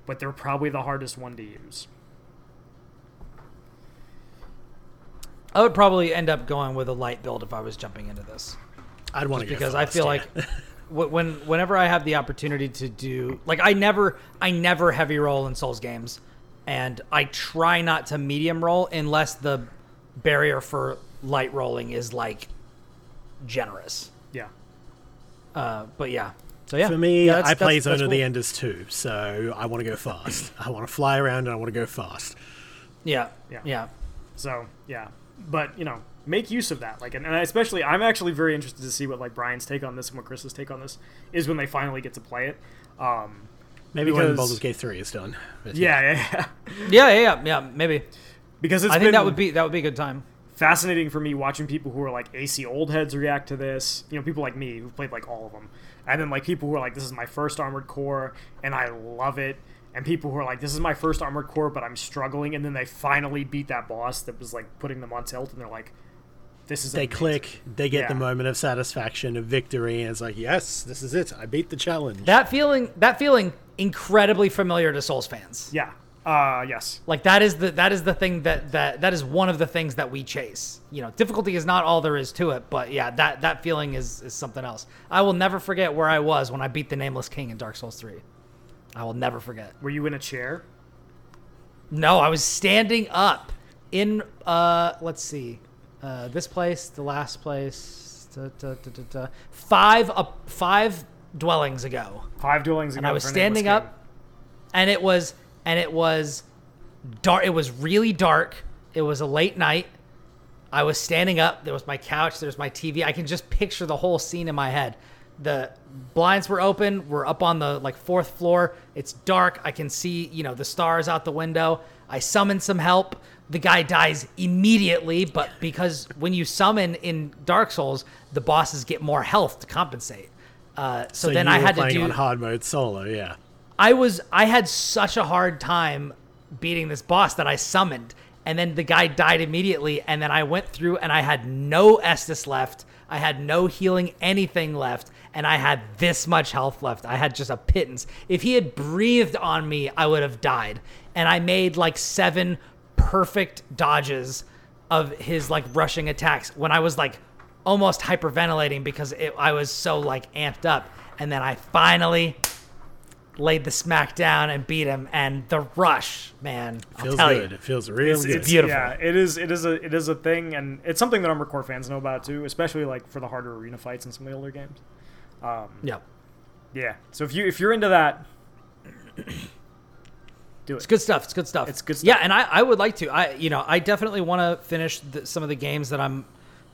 but they're probably the hardest one to use. I would probably end up going with a light build if I was jumping into this. I'd want to because I feel yeah. like wh- when whenever I have the opportunity to do like I never I never heavy roll in Souls games, and I try not to medium roll unless the barrier for light rolling is like generous. Yeah. Uh, but yeah, so yeah. For me, Yeah, that's- I play that's- Zone that's of the. Enders too, so I want to go fast. I want to fly around and I want to go fast. Yeah, Yeah. yeah, So yeah, but you know, make use of that. Like, and, and especially, I'm actually very interested to see what like Brian's take on this and what Kris's take on this is when they finally get to play it. Um, Maybe when Because- Baldur's Gate 3 is done. Yeah, yeah, yeah. yeah, yeah, yeah, yeah. Maybe because it's I think that would be that would be a good time. fascinating for me watching people who are like AC old heads react to this. You know, people like me who've played like all of them, and then like people who are like, "This is my first Armored Core and I love it," and people who are like, "This is my first Armored Core, but I'm struggling," and then they finally beat that boss that was like putting them on tilt, and they're like, "This is They amazing." click, they get the moment of satisfaction, of victory, and it's like, yes, this is it. I beat the challenge. That feeling, that feeling, incredibly familiar to Souls fans. Yeah. Uh, yes. Like that is the that is the thing that that that is one of the things that we chase. You know, difficulty is not all there is to it, but yeah, that that feeling is is something else. I will never forget where I was when I beat the nameless king in Dark Souls 3. I will never forget. Were you in a chair? No, I was standing up in uh let's see. Uh this place, the last place, da, da, da, five up five dwellings ago. Five dwellings ago. and I was standing King. up, and it was and it was dark. It was really dark. It was a late night. I was standing up. There was my couch. There's my TV. I can just picture the whole scene in my head. The blinds were open. We're up on the like fourth floor. It's dark. I can see you know the stars out the window. I summon some help. The guy dies immediately, but because when you summon in Dark Souls, the bosses get more health to compensate. Uh, so, so then I had to do on hard mode solo, yeah. I was I had such a hard time beating this boss that I summoned and then the guy died immediately and then I went through and I had no Estus left. I had no healing anything left and I had this much health left. I had just a pittance. If he had breathed on me, I would have died. And I made like 7 perfect dodges of his like rushing attacks when I was like almost hyperventilating because it, I was so like amped up. And then I finally laid the smack down and beat him. And the rush, man, I'll Feels tell good. you. It feels real It's, good. it's beautiful. Yeah, it is. It is a. It is a thing, and it's something that Armored Core fans know about too, especially like for the harder arena fights in some of the older games. Um, yeah, Yeah. So if you if you're into that, do it. it's good stuff. It's good stuff. It's good stuff. Yeah, and I, I would like to. I you know I definitely want to finish the, some of the games that I'm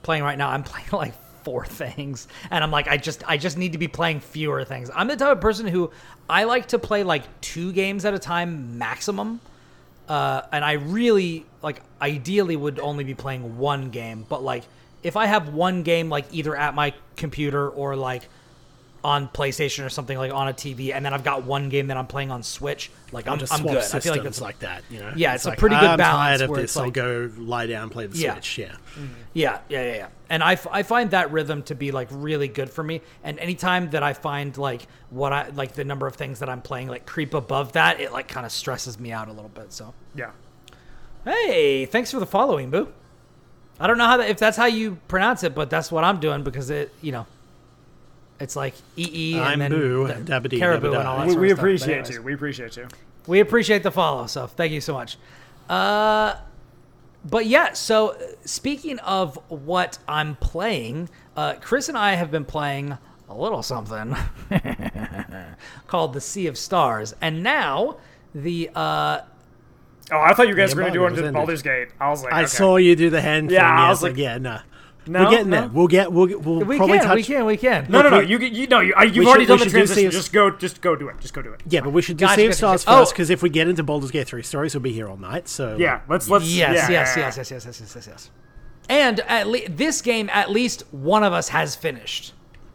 playing right now. I'm playing like four things, and I'm like I just I just need to be playing fewer things. I'm the type of person who I like to play like two games at a time maximum. uh, and I really like ideally would only be playing one game, but like if I have one game like either at my computer or like on PlayStation or something like on a TV, and then I've got one game that I'm playing on Switch, like I'm, just I'm good. I systems feel like that's like that. You know? Yeah, it's a like, pretty good I'm balance tired of this. it's I'll go lie down, play the Yeah. Switch. Yeah. Mm-hmm. Yeah, yeah, yeah, yeah. And I, f- I find that rhythm to be like really good for me. And anytime that I find like what I like the number of things that I'm playing like creep above that, it like kind of stresses me out a little bit. So Yeah. hey, thanks for the following, boo. I don't know how that, if that's how you pronounce it, but that's what I'm doing because it, you know, It's like EE and I'm then Boo, the Dabba-dee, Caribou Dabba-da. and all that we, sort we of stuff. But appreciate anyways. you. We appreciate you. We appreciate the follow, so thank you so much. Uh, but yeah, so uh, speaking of what I'm playing, uh, Kris and I have been playing a little something called the Sea of Stars, and now the uh, Oh, I thought you guys The were going to do embargo was it ended. Baldur's Gate. I was like, I okay. saw you do the hand Yeah, thing. I Yeah, I was was like, like, yeah, no. No, We're getting no. there. We'll get. We'll, we'll we probably can, touch. we can, we can. No, no, no. we- You, you no. You, you've we already should- done the transition. Just go, just go do it. Just go do it. Yeah, but we should do Gotcha, Sea of gotcha, Stars gotcha. first Oh. because if we get into Baldur's Gate three stories, we'll be here all night. So Yeah, let's let's. yes, yeah, yes, yes, yes, yes, yes, yes, yes, yes. And at le- this game, at least one of us has finished.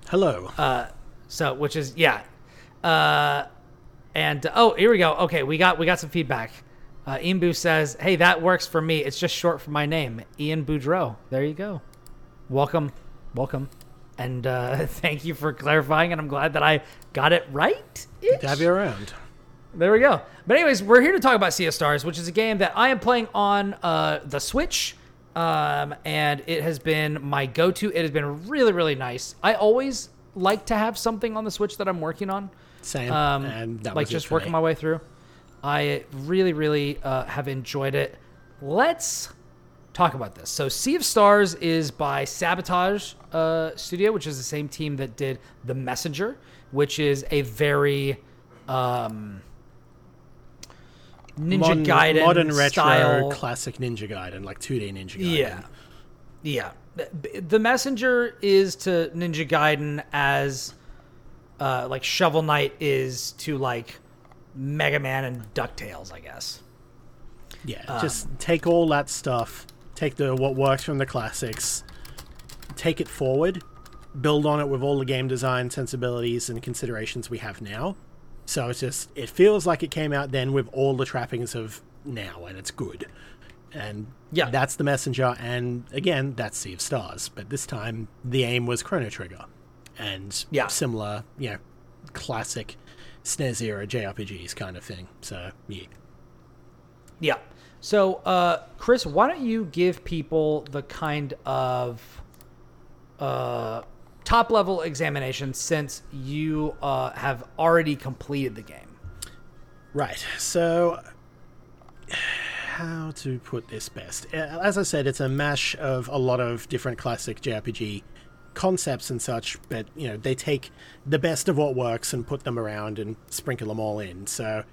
hello. Uh, so, which is yeah, uh, and oh, here we go. Okay, we got we got some feedback. Uh, Ian Boo says, "Hey, that works for me. It's just short for my name, Ian Boudreau. There you go. Welcome, welcome, and uh, thank you for clarifying. And I'm glad that I got it right. to have you around. There we go. But anyways, we're here to talk about Sea of Stars, which is a game that I am playing on uh, the Switch, um, and it has been my go-to. It has been really, really nice. I always like to have something on the Switch that I'm working on, Same. um, and that like was just working me. my way through. I really, really uh, have enjoyed it. Let's talk about this. So, Sea of Stars is by Sabotage uh, Studio, which is the same team that did The Messenger, which is a very um, Ninja modern, Gaiden modern retro style. classic Ninja Gaiden, like 2D Ninja Gaiden. Yeah. Yeah. The- The Messenger is to Ninja Gaiden as uh, like Shovel Knight is to like Mega Man and DuckTales, I guess. Yeah, Um, just take all that stuff, take the what works from the classics, take it forward, build on it with all the game design sensibilities and considerations we have now. So it's just it feels like it came out then with all the trappings of now, and it's good. And Yeah. that's the messenger, and again, that's Sea of Stars. But this time, the aim was Chrono Trigger, and Yeah. similar, you know, classic SNES era JRPGs kind of thing. So yeah. Yeah. So, uh, Kris, why don't you give people the kind of uh, top level examination since you uh, have already completed the game? Right. So, how to put this best? Uh, As I said, it's a mash of a lot of different classic JRPG concepts and such, but you know they take the best of what works and put them around and sprinkle them all in. So,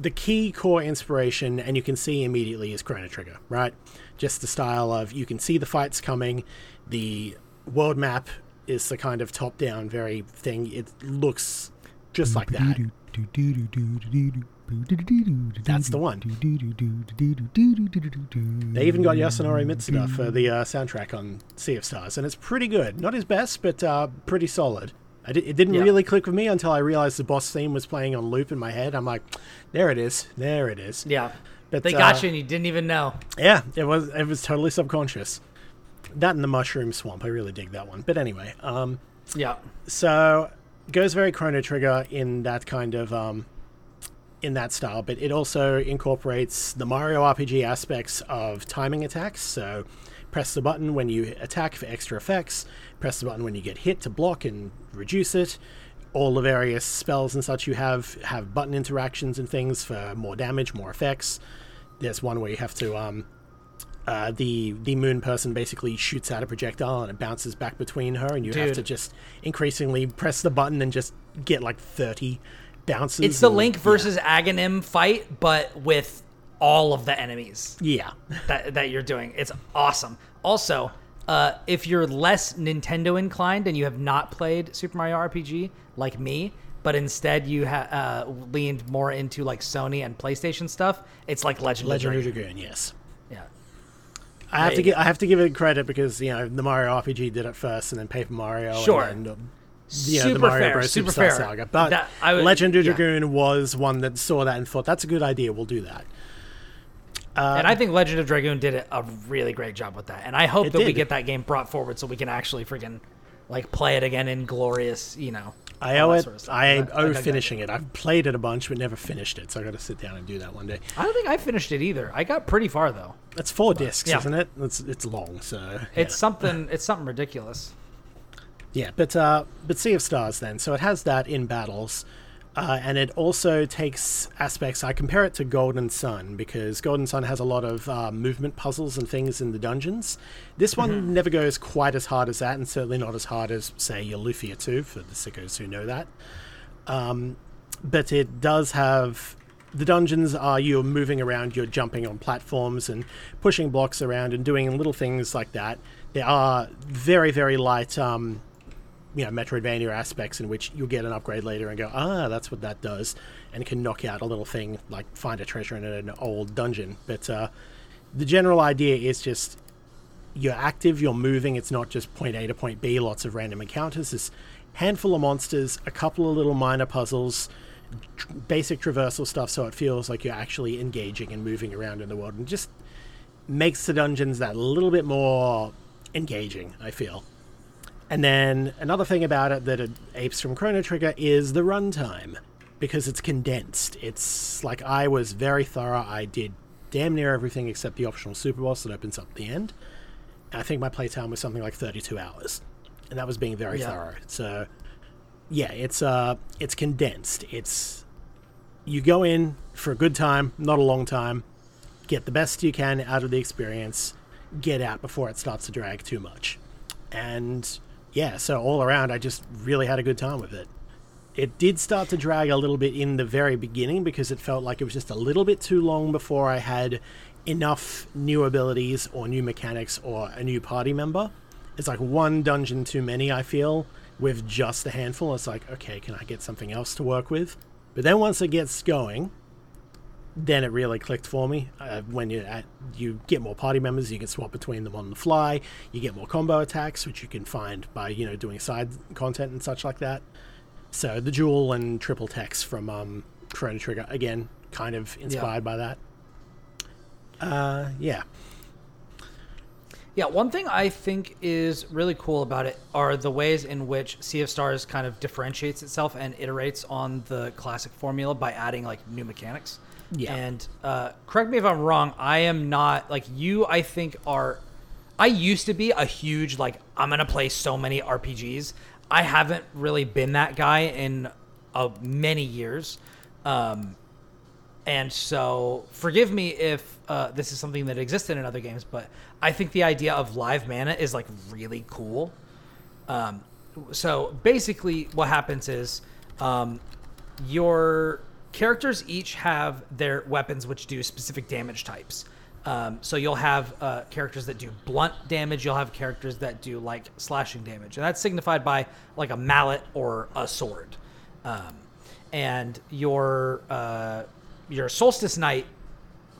the key core inspiration, and you can see immediately, is Chrono Trigger. Right? Just the style of you can see the fights coming. The world map is the kind of top-down very thing. It looks just like that. That's the one. They even got Yasunori Mitsuda for the uh, soundtrack on Sea of Stars, and it's pretty good. Not his best, but uh, pretty solid. It didn't Yeah. really click with me until I realized the boss theme was playing on loop in my head. I'm like, there it is, there it is. Yeah. But, They got uh, you and you didn't even know. Yeah, it was it was totally subconscious. That and the mushroom swamp, I really dig that one. But anyway, um, Yeah. so goes very Chrono Trigger in that kind of um, in that style, but it also incorporates the Mario RPG aspects of timing attacks. So press the button when you attack for extra effects. Press the button when you get hit to block and reduce it. All the various spells and such you have have button interactions and things for more damage, more effects. There's one where you have to um, uh, the the moon person basically shoots out a projectile and it bounces back between her, and you have to just increasingly press the button and just get like thirty bounces. It's the and- Link versus Agahnim fight, but with all of the enemies Yeah, that, that you're doing. It's awesome. Also, uh, if you're less Nintendo inclined and you have not played Super Mario RPG like me, but instead you ha- uh, leaned more into like Sony and PlayStation stuff, it's like Legend, Legend of of Dragoon. Dragoon. Yes, Yeah. I have to give I have to give it credit because you know the Mario RPG did it first, and then Paper Mario. Sure. And then, um, you know, the Mario fair, Bros. super Superstar fair. Saga. But That- would- Legend of yeah. Dragoon was one that saw that and thought that's a good idea. We'll do that. And I think Legend of Dragoon did a really great job with that. And I hope that we get that game brought forward so we can actually freaking like play it again in glorious, you know. I owe it. sort of. I But owe finishing it. I've played it a bunch, but never finished it. So I got to sit down and do that one day. I don't think I finished it either. I got pretty far though. It's four discs, yeah. isn't it? It's it's long, so It's something. It's something ridiculous. Yeah, but uh, but Sea of Stars then. So it has that in battles, uh, and it also takes aspects. I compare it to Golden Sun because Golden Sun has a lot of uh, movement puzzles and things in the dungeons. This one never goes quite as hard as that, and certainly not as hard as say your Lufia 2 for the sickos who know that. Um, but it does have the dungeons are you're moving around, you're jumping on platforms and pushing blocks around and doing little things like that. There are very very light. Um, you know Metroidvania aspects in which you'll get an upgrade later and go, ah, that's what that does, and can knock out a little thing like find a treasure in an old dungeon. But uh, the general idea is just you're active, you're moving. It's not just point A to point B. Lots of random encounters. This handful of monsters, a couple of little minor puzzles, tr- basic traversal stuff, so it feels like you're actually engaging and moving around in the world, and just makes the dungeons that little bit more engaging. I feel. And then another thing about it that it apes from Chrono Trigger is the runtime, because it's condensed. It's like I was very thorough. I did damn near everything except the optional super boss that opens up at the end. I think my playtime was something like 32 hours, and that was being very Yeah. thorough. So, yeah, it's uh, it's condensed. It's you go in for a good time, not a long time, get the best you can out of the experience, get out before it starts to drag too much, and yeah, so all around, I just really had a good time with it. It did start to drag a little bit in the very beginning because it felt like it was just a little bit too long before I had enough new abilities or new mechanics or a new party member. It's like one dungeon too many, I feel, with just a handful. It's like, okay, can I get something else to work with? But then once it gets going, then it really clicked for me. Uh, when you at, you get more party members, you can swap between them on the fly. You get more combo attacks, which you can find by you know doing side content and such like that. So the dual and triple techs from um, Chrono Trigger again, kind of inspired by that. Uh, yeah, Yeah, one thing I think is really cool about it are the ways in which Sea of Stars kind of differentiates itself and iterates on the classic formula by adding like new mechanics. Yeah. And uh, correct me if I'm wrong. I am not like you. I think are. I used to be a huge like I'm gonna play so many RPGs. I haven't really been that guy in uh, many years. Um, and so, forgive me if uh, this is something that existed in other games, but I think the idea of live mana is like really cool. Um, so basically, what happens is um, your characters each have their weapons which do specific damage types. Um, so you'll have uh, characters that do blunt damage. You'll have characters that do like slashing damage, and that's signified by like a mallet or a sword. Um, and your uh, your solstice knight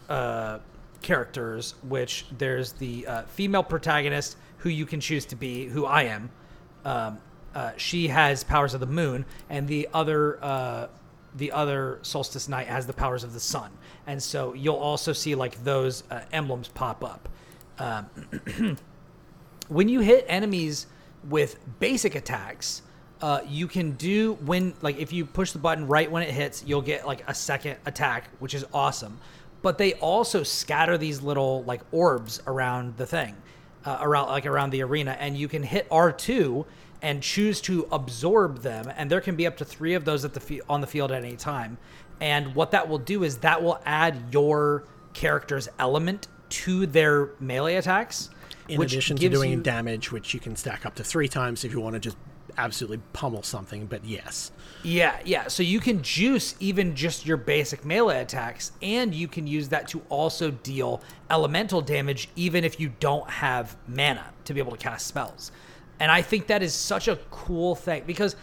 uh, characters, which there's the uh, female protagonist who you can choose to be, who I am. Um, uh, she has powers of the moon, and the other uh, the other solstice knight has the powers of the sun. And so you'll also see like those uh, emblems pop up. Um, when you hit enemies with basic attacks, uh, you can do when like if you push the button right when it hits, you'll get like a second attack, which is awesome. But they also scatter these little like orbs around the thing, uh, around like around the arena, and you can hit R two and choose to absorb them. And there can be up to three of those at the fi- on the field at any time. And what that will do is that will add your character's element to their melee attacks. in which addition to doing you- damage, which you can stack up to three times if you want to just absolutely pummel something. But yes, Yeah, yeah. So you can juice even just your basic melee attacks, and you can use that to also deal elemental damage, even if you don't have mana to be able to cast spells. And I think that is such a cool thing because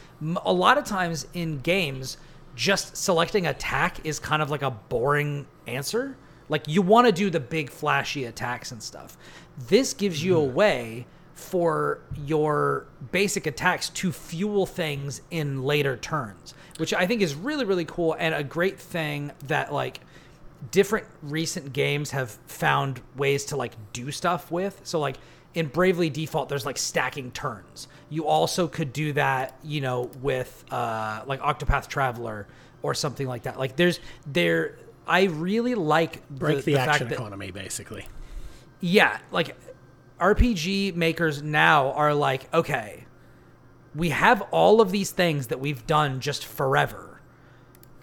a lot of times in games, just selecting attack is kind of like a boring answer. Like you want to do the big flashy attacks and stuff. This gives you a mm-hmm. way for your basic attacks to fuel things in later turns, which I think is really really cool and a great thing that like different recent games have found ways to like do stuff with. So like in Bravely Default, there's like stacking turns. You also could do that, you know, with uh, like Octopath Traveler or something like that. Like there's there. I really like break the, the, fact action that- economy, basically. yeah, like RPG makers now are like, okay, we have all of these things that we've done just forever.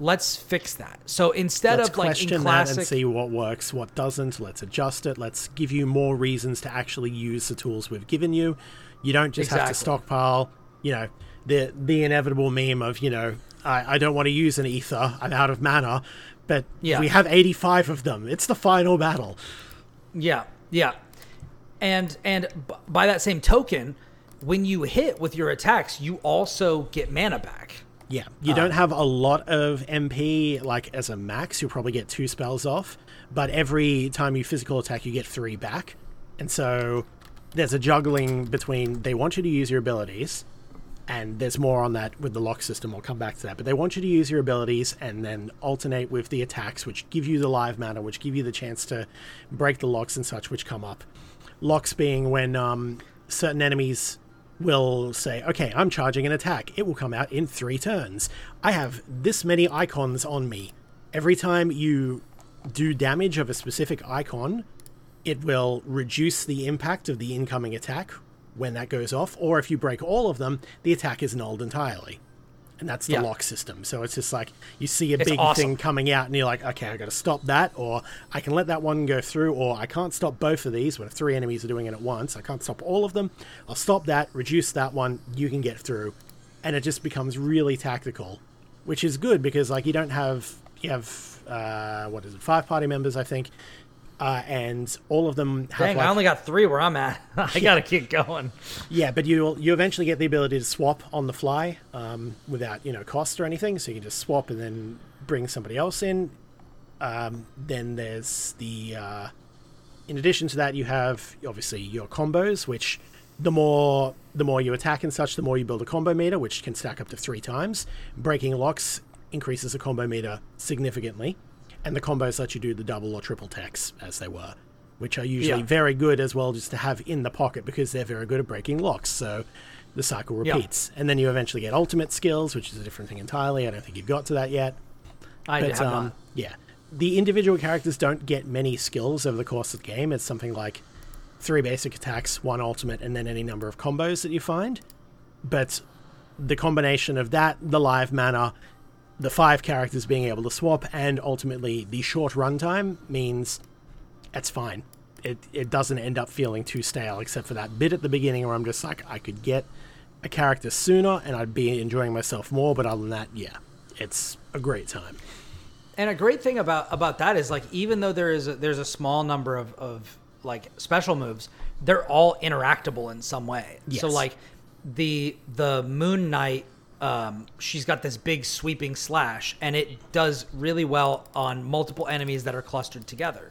Let's fix that. So instead Let's of like in question that and see what works, what doesn't. Let's adjust it. Let's give you more reasons to actually use the tools we've given you. You don't just have to stockpile. You know, the the inevitable meme of you know, I, I don't want to use an ether. I'm out of mana, but Yeah. we have 85 of them. It's the final battle. Yeah, yeah, and and b- by that same token, when you hit with your attacks, you also get mana back. Yeah, you don't have a lot of MP like as a max. You'll probably get two spells off, but every time you physical attack, you get three back, and so there's a juggling between they want you to use your abilities, and there's more on that with the lock system. I'll come back to that, but they want you to use your abilities and then alternate with the attacks, which give you the live mana, which give you the chance to break the locks and such, which come up. Locks being when um, certain enemies will say, okay, I'm charging an attack. It will come out in three turns. I have this many icons on me. Every time you do damage of a specific icon, it will reduce the impact of the incoming attack when that goes off, or if you break all of them, the attack is nulled entirely. And that's the Yeah. lock system. So it's just like you see a It's big awesome. thing coming out, and you're like, okay, I got to stop that, or I can let that one go through, or I can't stop both of these when three enemies are doing it at once. I can't stop all of them. I'll stop that, reduce that one, you can get through. And it just becomes really tactical, which is good because, like, you don't have, you have, uh, what is it, five party members, I think, uh, and all of them have. Dang, like, I only got three where I'm at. I gotta keep going. yeah, but you you eventually get the ability to swap on the fly um, without you know cost or anything. So you can just swap and then bring somebody else in. Um, then there's the uh, in addition to that you have obviously your combos, which the more the more you attack and such, the more you build a combo meter, which can stack up to three times. Breaking locks increases the combo meter significantly, and the combos let you do the double or triple techs as they were, which are usually Yeah. very good as well just to have in the pocket because they're very good at breaking locks. So the cycle Yeah. repeats, and then you eventually get ultimate skills, which is a different thing entirely. I don't think you've got to that yet. I But have um, not. yeah, the individual characters don't get many skills over the course of the game. It's something like three basic attacks, one ultimate, and then any number of combos that you find. But the combination of that, the live mana, the five characters being able to swap, and ultimately the short runtime means it's fine. It it doesn't end up feeling too stale, except for that bit at the beginning where I'm just like, I could get a character sooner and I'd be enjoying myself more. But other than that, yeah, it's a great time. And a great thing about about that is like even though there is a, there's a small number of, of like special moves, they're all interactable in some way. So like the the Moon Knight, um, she's got this big sweeping slash, and it does really well on multiple enemies that are clustered together.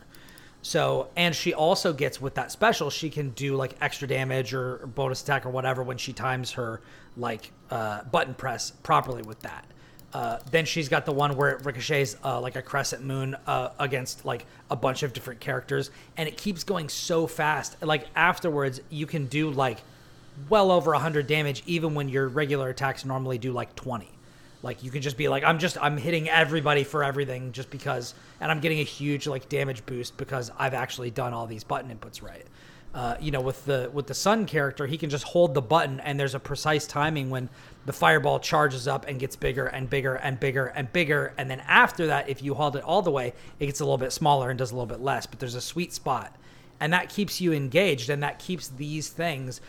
So and she also gets with that special, she can do like extra damage or, bonus attack or whatever when she times her like uh, button press properly with that. Uh, then she's got the one where it ricochets uh, like a crescent moon uh, against like a bunch of different characters, and it keeps going so fast. Like afterwards, you can do like well over 100 damage, even when your regular attacks normally do like 20. Like you can just be like, I'm just I'm hitting everybody for everything just because, and I'm getting a huge like damage boost because I've actually done all these button inputs right. Uh, you know, with the with the sun character, he can just hold the button, and there's a precise timing when the fireball charges up and gets bigger and bigger and bigger and bigger, and then after that, if you hold it all the way, it gets a little bit smaller and does a little bit less. But there's a sweet spot, and that keeps you engaged, and that keeps these things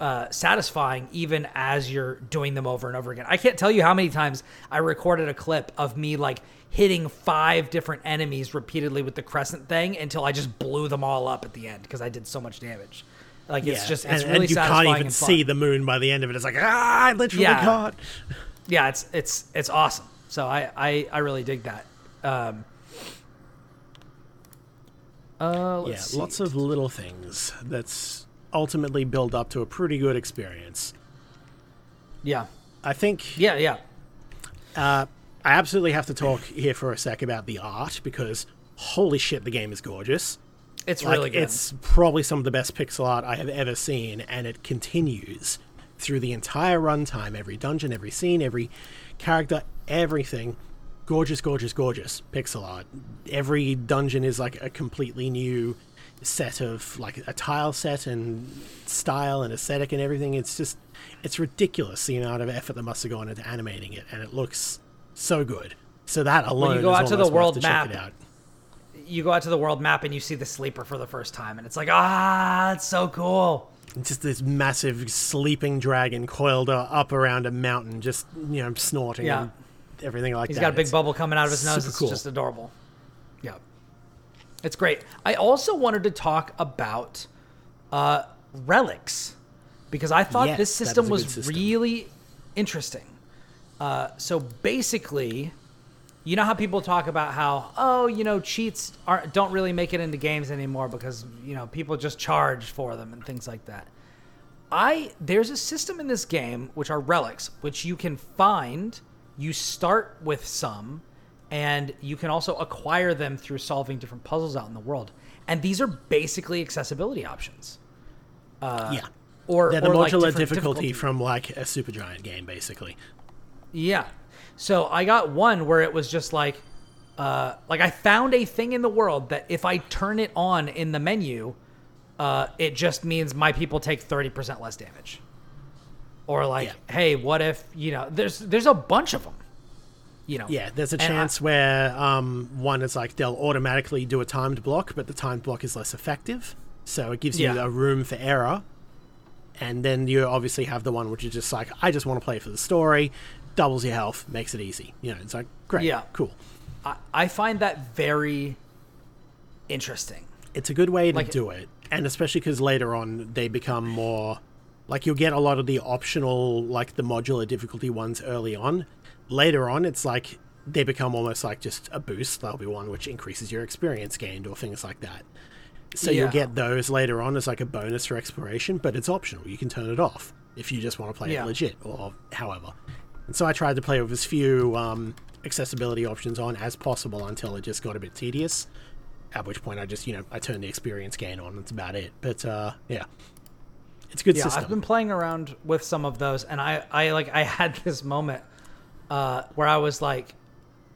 uh, satisfying even as you're doing them over and over again. I can't tell you how many times I recorded a clip of me like hitting five different enemies repeatedly with the crescent thing until I just blew them all up at the end because I did so much damage. Like it's just it's and, really and you satisfying can't even see the moon by the end of it. It's like ah, I literally Yeah. can't. yeah, it's it's it's awesome. So I I, I really dig that. Um, uh, Yeah, see. lots of little things that's ultimately build up to a pretty good experience. yeah I think yeah yeah uh, I absolutely have to talk here for a sec about the art because holy shit, the game is gorgeous. it's Like, really good. It's probably some of the best pixel art I have ever seen, and it continues through the entire runtime. Every dungeon, every scene, every character, everything gorgeous, gorgeous, gorgeous pixel art. Every dungeon is like a completely new set of like a tile set and style and aesthetic and everything. It's just it's ridiculous the amount of effort that must have gone into animating it, and it looks so good. So that alone, you go is out to the world to map, it out. You go out to the world map and you see the sleeper for the first time, and it's like, ah, it's so cool. It's just this massive sleeping dragon coiled up around a mountain, just you know snorting Yeah. and everything like He's that. He's got a big It's- bubble coming out of his nose. It's cool. just adorable. Yeah. It's great. I also wanted to talk about uh, relics because I thought Yes, this system was system. really interesting. Uh, so basically, you know how people talk about how oh you know cheats aren't don't really make it into games anymore because you know people just charge for them and things like that. I there's a system in this game which are relics, which you can find. You start with some, and you can also acquire them through solving different puzzles out in the world. And these are basically accessibility options. yeah, Or they're the or modular different difficulty from like a Supergiant game, basically. Yeah. So I got one where it was just like, uh, like I found a thing in the world that if I turn it on in the menu, uh, it just means my people take thirty percent less damage. Or like, Yeah. hey, what if you know? There's there's a bunch of them. You know. Yeah, there's a And I- chance where um, one is like they'll automatically do a timed block, but the timed block is less effective, so it gives you a room for error. And then you obviously have the one which is just like, I just want to play for the story, doubles your health, makes it easy. You know, it's like great, Yeah. cool. I, I find that very interesting. It's a good way to Like- do it, and especially because later on they become more like you'll get a lot of the optional, like the modular difficulty ones early on. Later on, it's like they become almost like just a boost. There'll be one which increases your experience gained or things like that. So Yeah. you'll get those later on as like a bonus for exploration, but it's optional. You can turn it off if you just want to play Yeah. it legit or however. And so I tried to play with as few um, accessibility options on as possible until it just got a bit tedious. At which point I just, you know, I turned the experience gain on. That's about it. But uh, yeah, it's a good Yeah, system. I've been playing around with some of those, and I, I like, I had this moment uh, where I was like,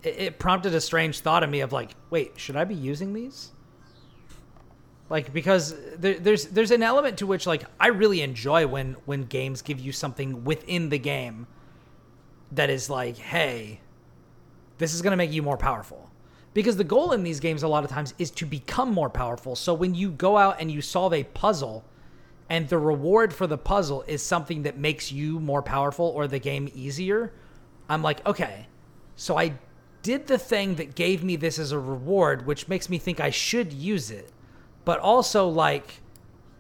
it, it prompted a strange thought in me of like, wait, should I be using these? Like, because there, there's there's an element to which like I really enjoy when when games give you something within the game that is like, hey, this is to make you more powerful. Because the goal in these games a lot of times is to become more powerful. So when you go out and you solve a puzzle, and the reward for the puzzle is something that makes you more powerful or the game easier, I'm like, okay, so I did the thing that gave me this as a reward, which makes me think I should use it. But also, like,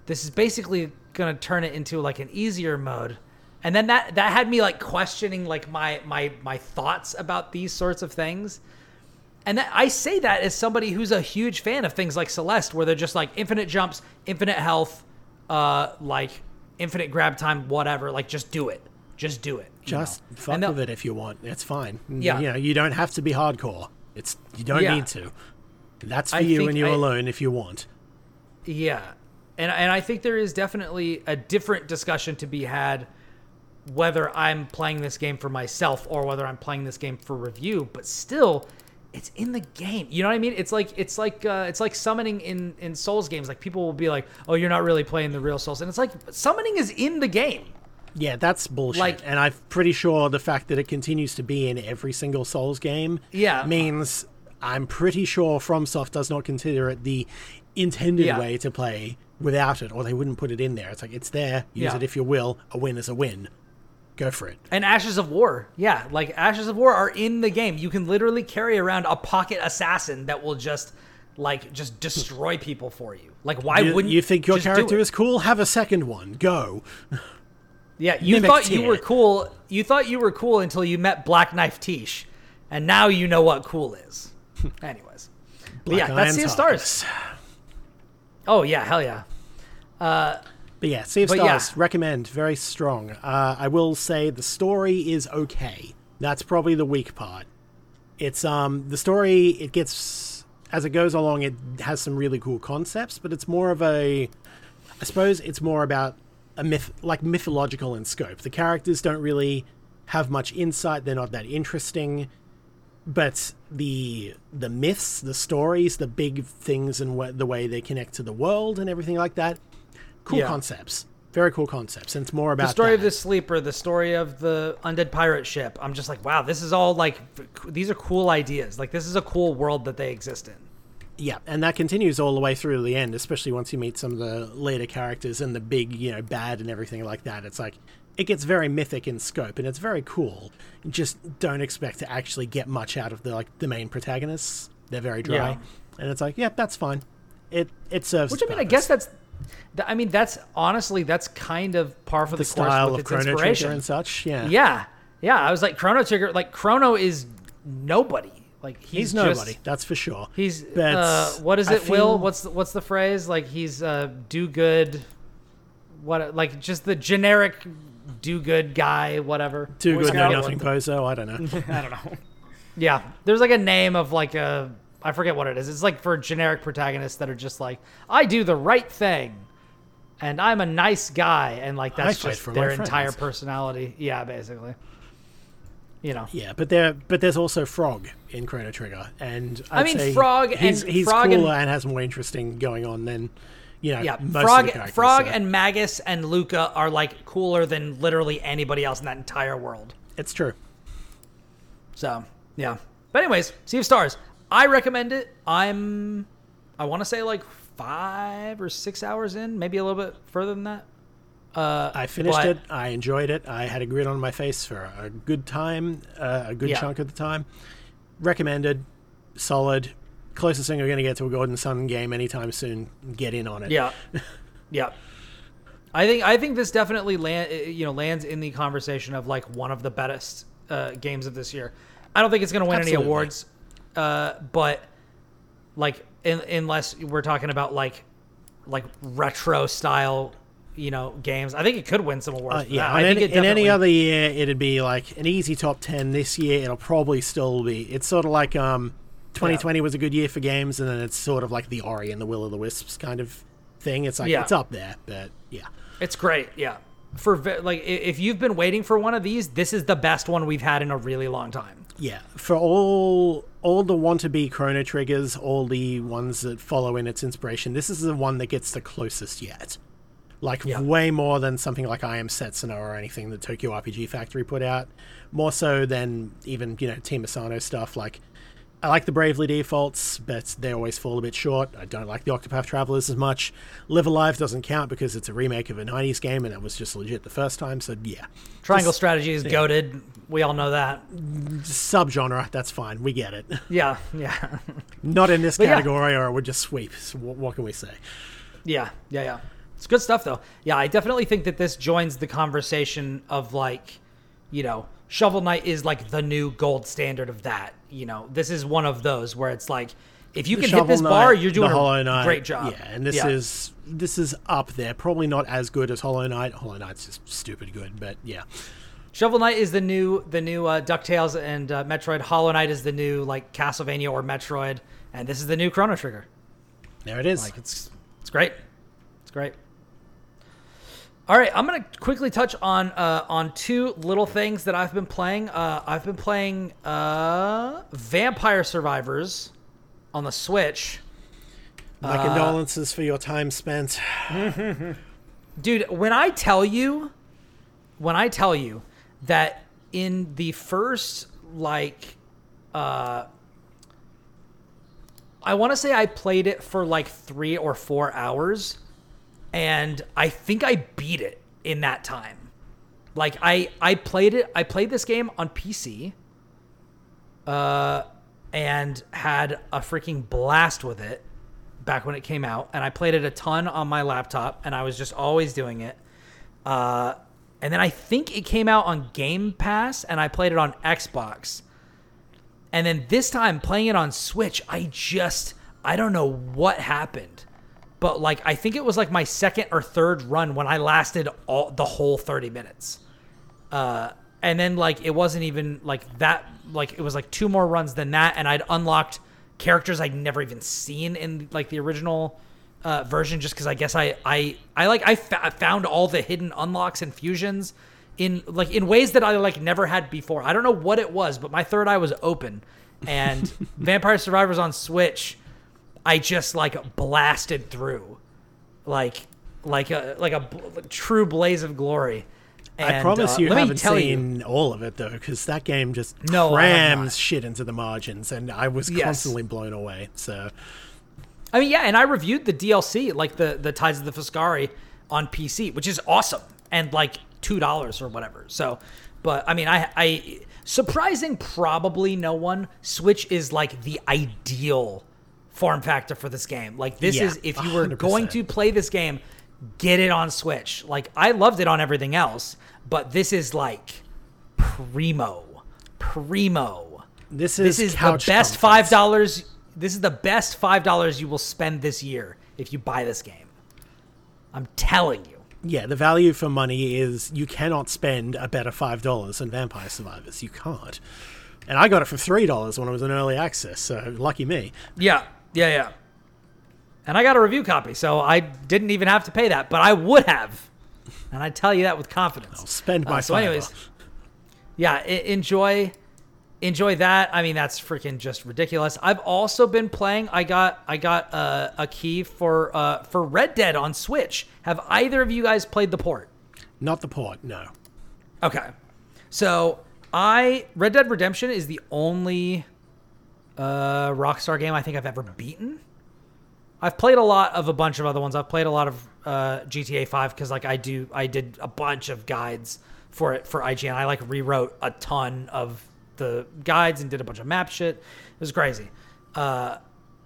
this is basically going to turn it into like an easier mode. And then that that had me like questioning like my my my thoughts about these sorts of things. And that, I say that as somebody who's a huge fan of things like Celeste, where they're just like infinite jumps, infinite health, uh, like infinite grab time, whatever. Like just do it, just do it. just know? fuck with it if you want. It's fine. Yeah. You know, you don't have to be hardcore. It's you don't Yeah. need to. That's for I you and you I- alone if you want. Yeah. And and I think there is definitely a different discussion to be had whether I'm playing this game for myself or whether I'm playing this game for review, but still it's in the game. You know what I mean? It's like it's like uh, it's like summoning in in Souls games. Like people will be like, "Oh, you're not really playing the real Souls." And it's like summoning is in the game. Yeah, that's bullshit. Like- and I'm pretty sure the fact that it continues to be in every single Souls game Yeah. means I'm pretty sure FromSoft does not consider it the intended Yeah. way to play without it, or they wouldn't put it in there. It's like it's there, use Yeah. it if you will. A win is a win. Go for it. And Ashes of War, yeah, like Ashes of War are in the game. You can literally carry around a pocket assassin that will just like just destroy people for you. Like why you, wouldn't you think your character is cool? Have a second one. Go. Yeah, you thought you were cool. You thought you were cool until you met Black Knife Tiche, and now you know what cool is. Anyways, but yeah, that's Sea of Stars. Oh yeah, hell yeah. But yeah, Sea of But yeah. Stars, recommend, very strong. Uh, I will say the story is okay. That's probably the weak part. It's um the story it gets as it goes along it has some really cool concepts, but it's more of a I suppose it's more about a myth like mythological in scope. The characters don't really have much insight, they're not that interesting. but the the myths, the stories, the big things, and wh- the way they connect to the world and everything like that, cool Yeah. concepts. Very cool concepts, and it's more about the story of the sleeper, the story of the undead pirate ship. I'm just like, wow, this is all like, these are cool ideas. Like, this is a cool world that they exist in. Yeah, and that continues all the way through to the end, especially once you meet some of the later characters and the big, you know, bad and everything like that. It's like it gets very mythic in scope, and it's very cool. Just don't expect to actually get much out of the like the main protagonists. They're very dry, Yeah. and it's like, yeah, that's fine. It it serves. Which I mean, I guess that's, I mean, that's honestly, that's kind of par for the, the style course of with its Chrono Trigger inspiration. and such. Yeah, Yeah, yeah. I was like, Chrono Trigger, like Chrono is nobody. Like he's, he's just- nobody. that's for sure. He's But uh, what is I it? Will what's the, what's the phrase? Like he's uh, do good. What like just the generic do good guy, whatever. Too good, no nothing, Bozo. I don't know. I don't know. Yeah, there's like a name of like a I forget what it is. It's like for generic protagonists that are just like I do the right thing, and I'm a nice guy, and like that's fight just their friends. entire personality. Yeah, basically. You know. Yeah, but there, but there's also Frog in Chrono Trigger, and I I'd mean, say Frog he's, and- he's Frog cooler and, has more interesting going on than you know. Yeah, most Frog, of the Frog, so and Magus and Lucca are like cooler than literally anybody else in that entire world. it's true. So yeah. But anyways, Sea of Stars. I recommend it. I'm I want to say like five or six hours in, maybe a little bit further than that. Uh, I finished but- it. I enjoyed it. I had a grin on my face for a good time, uh, a good Yeah. chunk of the time. Recommended, solid. Closest thing we're going to get to a Golden Sun game anytime soon. Get in on it. Yeah, yeah. I think I think this definitely land you know lands in the conversation of like one of the best uh, games of this year. I don't think it's going to win Absolutely. any awards, uh, but like in, unless we're talking about like like retro style you know games, I think it could win some awards. Uh, yeah. I in, think any, it in any other year, it'd be like an easy top 10. This year, it'll probably still be. It's sort of like um, 2020 was a good year for games, and then it's sort of like the Ori and the Will of the Wisps kind of thing. It's like, Yeah. it's up there, but yeah. It's great, yeah. For like, if you've been waiting for one of these, this is the best one we've had in a really long time. Yeah, for all all the want to be Chrono Triggers, all the ones that follow in its inspiration, this is the one that gets the closest yet. Like Yeah. way more than something like I Am Setsuna or anything that Tokyo RPG Factory put out. More so than even you know Team Asano stuff. Like I like the Bravely Defaults, but they always fall a bit short. I don't like the Octopath Travelers as much. Live Alive doesn't count because it's a remake of a '90s game, and it was just legit the first time. So yeah, Triangle Just strategy is goaded. We all know that. subgenre. That's fine. We get it. Yeah, yeah, Not in this But yeah. category, or it would just sweep. So what, what can we say? yeah, yeah, yeah. It's good stuff, though. Yeah, I definitely think that this joins the conversation of like, you know, Shovel Knight is like the new gold standard of that. You know, this is one of those where it's like, if you can hit this Knight, bar, you're the doing Hollow a great job. Yeah, and this Yeah. is this is up there. Probably not as good as Hollow Knight. Hollow Knight's just stupid good, but yeah, Shovel Knight is the new the new uh, Ducktales and uh, Metroid. Hollow Knight is the new like Castlevania or Metroid, and this is the new Chrono Trigger. there it is. Like it's it's great. It's great. All right, I'm gonna quickly touch on uh, on two little things that I've been playing. Uh, I've been playing uh, Vampire Survivors on the Switch. My uh, condolences for your time spent. Dude, when I tell you, when I tell you that in the first like, uh, I want to say I played it for like three or four hours, and I think I beat it in that time. Like I, I played it. I played this game on PC, uh, and had a freaking blast with it back when it came out, and I played it a ton on my laptop, and I was just always doing it. Uh, and then I think it came out on Game Pass, and I played it on Xbox. And then this time playing it on Switch, I just I don't know what happened. But like I think it was like my second or third run when I lasted all the whole 30 minutes. Uh and then like it wasn't even like that like it was like two more runs than that and I'd unlocked characters I'd never even seen in like the original uh, version just because I guess I I I like I fa- I found all the hidden unlocks and fusions in like in ways that I like never had before. I don't know what it was, but my third eye was open, and Vampire Survivors on Switch, I just like blasted through, like like a like a true blaze of glory. I promise uh, you haven't tell you- seen all of it though, because that game just No, crams shit into the margins, and I was Yes. constantly blown away. So I mean, yeah, and I reviewed the DLC, like the the Tides of the Foscari, on PC, which is awesome, and like two dollars or whatever. So, but I mean, I I surprising probably no one. Switch is like the ideal form factor for this game. Like this Yeah, is if you were 100%. going to play this game, get it on Switch. Like I loved it on everything else, but this is like primo, primo. this is This is the best five dollars. This is the best five dollars you will spend this year if you buy this game. I'm telling you. Yeah, the value for money is you cannot spend a better five dollars than Vampire Survivors. You can't. And I got it for three dollars when it was in early access, so lucky me. Yeah, yeah, yeah. And I got a review copy, so I didn't even have to pay that, but I would have. And I tell you that with confidence. I'll Spend my Uh, so, anyways, yeah, I- enjoy, enjoy that. I mean, that's freaking just ridiculous. I've also been playing. I got, I got uh, a key for uh, for Red Dead on Switch. Have either of you guys played the port? Not the port, no. Okay. So I Red Dead Redemption is the only uh, Rockstar game I think I've ever beaten. I've played a lot of a bunch of other ones. I've played a lot of uh, GTA Five because like I do, I did a bunch of guides for it for IGN. I like rewrote a ton of the guides and did a bunch of map shit. It was crazy. Uh,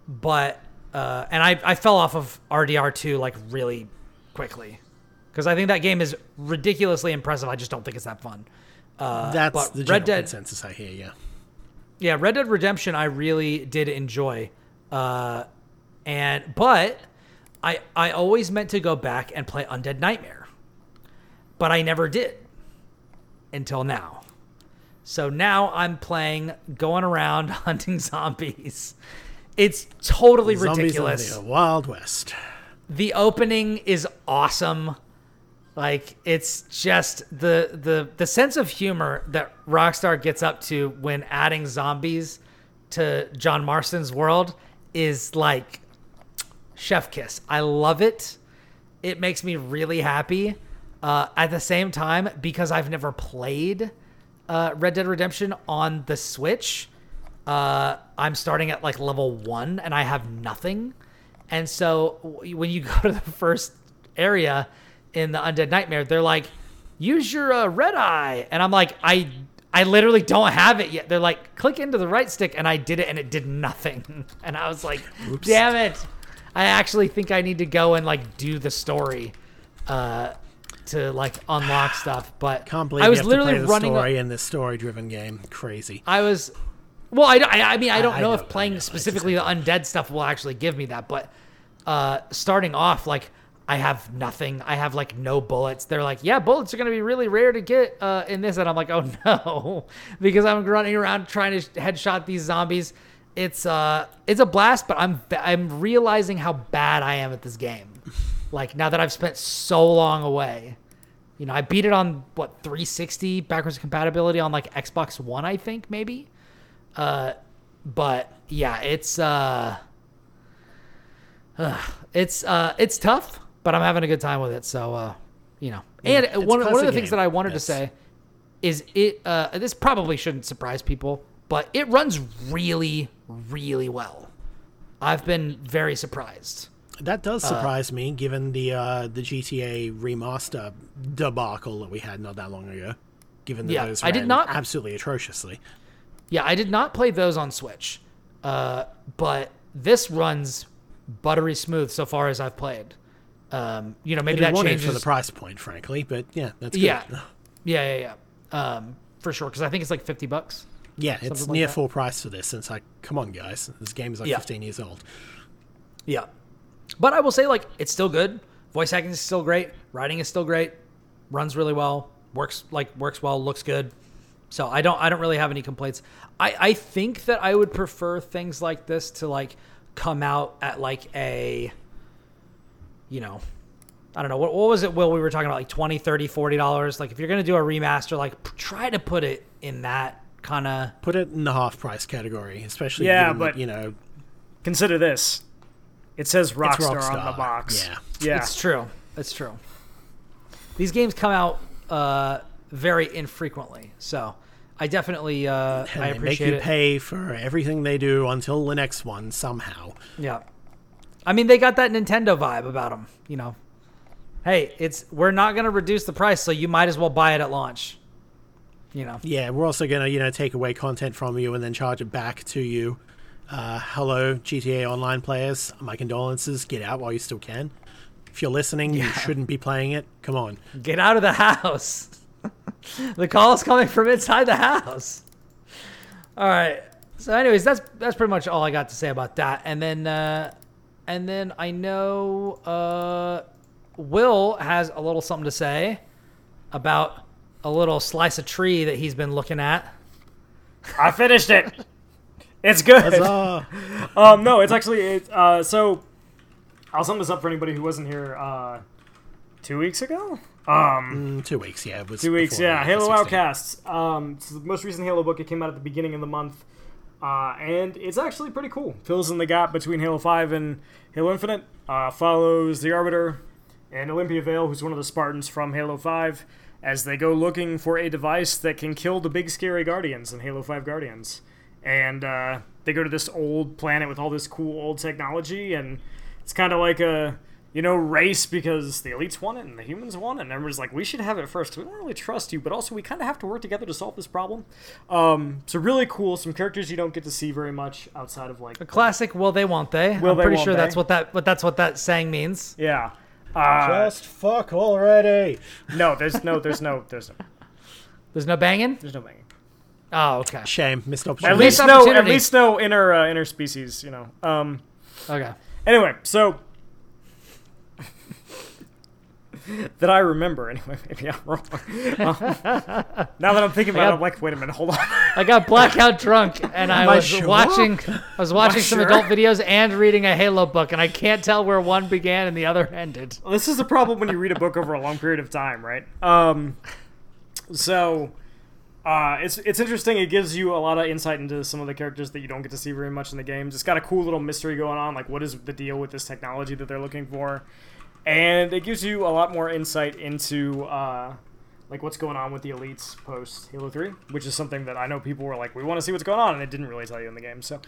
but uh, and I I fell off of RDR two like really quickly because I think that game is ridiculously impressive. I just don't think it's that fun. Uh, That's the Red general Dead, consensus I hear, yeah. Yeah, Red Dead Redemption, I really did enjoy, uh, and but I I always meant to go back and play Undead Nightmare, but I never did until now. So now I'm playing, going around hunting zombies. It's totally Zombies ridiculous in the Wild West. the opening is awesome. Like it's just the the the sense of humor that Rockstar gets up to when adding zombies to John Marston's world is like chef kiss. I love it. It makes me really happy. Uh, at the same time, because I've never played uh, Red Dead Redemption on the Switch, uh, I'm starting at like level one and I have nothing. And so when you go to the first area in the Undead Nightmare, they're like, use your uh, red eye. And I'm like, I. I literally don't have it yet. They're like, click into the right stick, and I did it, and it did nothing. And I was like, damn it! I actually think I need to go and like do the story, uh, to like unlock stuff. But Can't believe I was literally to play the running. story in this story-driven game. Crazy. I was, well, I, I, I mean, I don't I know, know, if I playing know, specifically the undead stuff will actually give me that, but uh, starting off, like, I have nothing. I have like no bullets. They're like, yeah, bullets are gonna be really rare to get uh, in this, and I'm like, oh no, because I'm running around trying to headshot these zombies. It's uh, it's a blast, but I'm I'm realizing how bad I am at this game. Like now that I've spent so long away, you know, I beat it on what 360 backwards compatibility on like Xbox One, I think maybe. Uh, but yeah, it's uh, ugh, it's uh, it's tough, but I'm having a good time with it. So uh, you know, and one one of the classic things game. that I wanted Yes. to say is it. Uh, this probably shouldn't surprise people, but it runs really, really well. I've been very surprised. That Uh, does surprise me, given the uh, the GTA remaster debacle that we had not that long ago. Given that Yeah, those I did not- absolutely atrociously. Yeah, I did not play those on Switch, uh, but this runs buttery smooth so far as I've played. Um, you know, maybe that changes for the price point, frankly, but yeah, that's good. Yeah, yeah, yeah, yeah. Um, for sure, because I think it's like fifty bucks. Yeah, it's like near full price for this. And it's like, come on, guys, this game is like Yeah. 15 years old. Yeah, but I will say like it's still good. Voice acting is still great. Writing is still great. Runs really well. Works like works well. Looks good. So I don't I don't really have any complaints. I I think that I would prefer things like this to like come out at like a you know I don't know what what was it Will we were talking about like 20 30 40 dollars like if you're going to do a remaster like p- try to put it in that kind of Put it in the half price category, especially Yeah, given but- you know Consider this. It says it's Rockstar, on the box. Yeah. Yeah. It's true. It's true. These games come out uh, very infrequently, so I definitely uh, And I they make appreciate you it. pay for everything they do until the next one somehow. Yeah, I mean they got that Nintendo vibe about them. You know, hey, it's we're not gonna reduce the price, so you might as well buy it at launch. You know, Yeah, we're also gonna, you know, take away content from you and then charge it back to you. Uh, hello, GTA Online players. My condolences. Get out while you still can. If you're listening, you shouldn't be playing it. Come on. get out of the house. the call is coming from inside the house. All right. So, anyways, that's that's pretty much all I got to say about that. And then, uh, and then I know uh, Will has a little something to say about a little slice of tree that he's been looking at. I finished it. It's good. Um, no, it's actually it, uh, so. I'll sum this up for anybody who wasn't here uh, two weeks ago. Um, Mm, two weeks, yeah. It was two weeks, yeah. Halo 16. Outcasts. Um, it's the most recent Halo book. It came out at the beginning of the month, uh, and it's actually pretty cool. Fills in the gap between Halo Five and Halo Infinite. Uh, follows the Arbiter and Olympia Vale, who's one of the Spartans from Halo Five, as they go looking for a device that can kill the big scary Guardians in Halo Five Guardians. And uh, they go to this old planet with all this cool old technology, and it's kind of like a you know race because the elites want it and the humans want it, and everyone's like, we should have it first. 'cause We don't really trust you, but also we kind of have to work together to solve this problem. Um, so really cool. Some characters you don't get to see very much outside of like A classic. Will they? Won't they? Will I'm they, pretty won't sure that's what that. But that's what that saying means. yeah. Uh, Just fuck already. no, there's no, there's no, there's no, There's no banging. there's no banging. Oh, okay. Shame. Missed opportunity. At least no, at least no inner uh, interspecies. You know. Um. Okay. Anyway, so that I remember. Anyway, maybe I'm wrong. Um, now that I'm thinking about it, I'm like, wait a minute, hold on. I got blackout drunk and I Am I was sure? watching I was watching some sure? adult videos and reading a Halo book and I can't tell where one began and the other ended. this is the problem when you read a book over a long period of time, right? Um, so uh, it's it's interesting. It gives you a lot of insight into some of the characters that you don't get to see very much in the games. It's got a cool little mystery going on, like what is the deal with this technology that they're looking for, and it gives you a lot more insight into. Uh, like what's going on with the elites post Halo 3, which is something that I know people were like, we want to see what's going on, and it didn't really tell you in the game. So,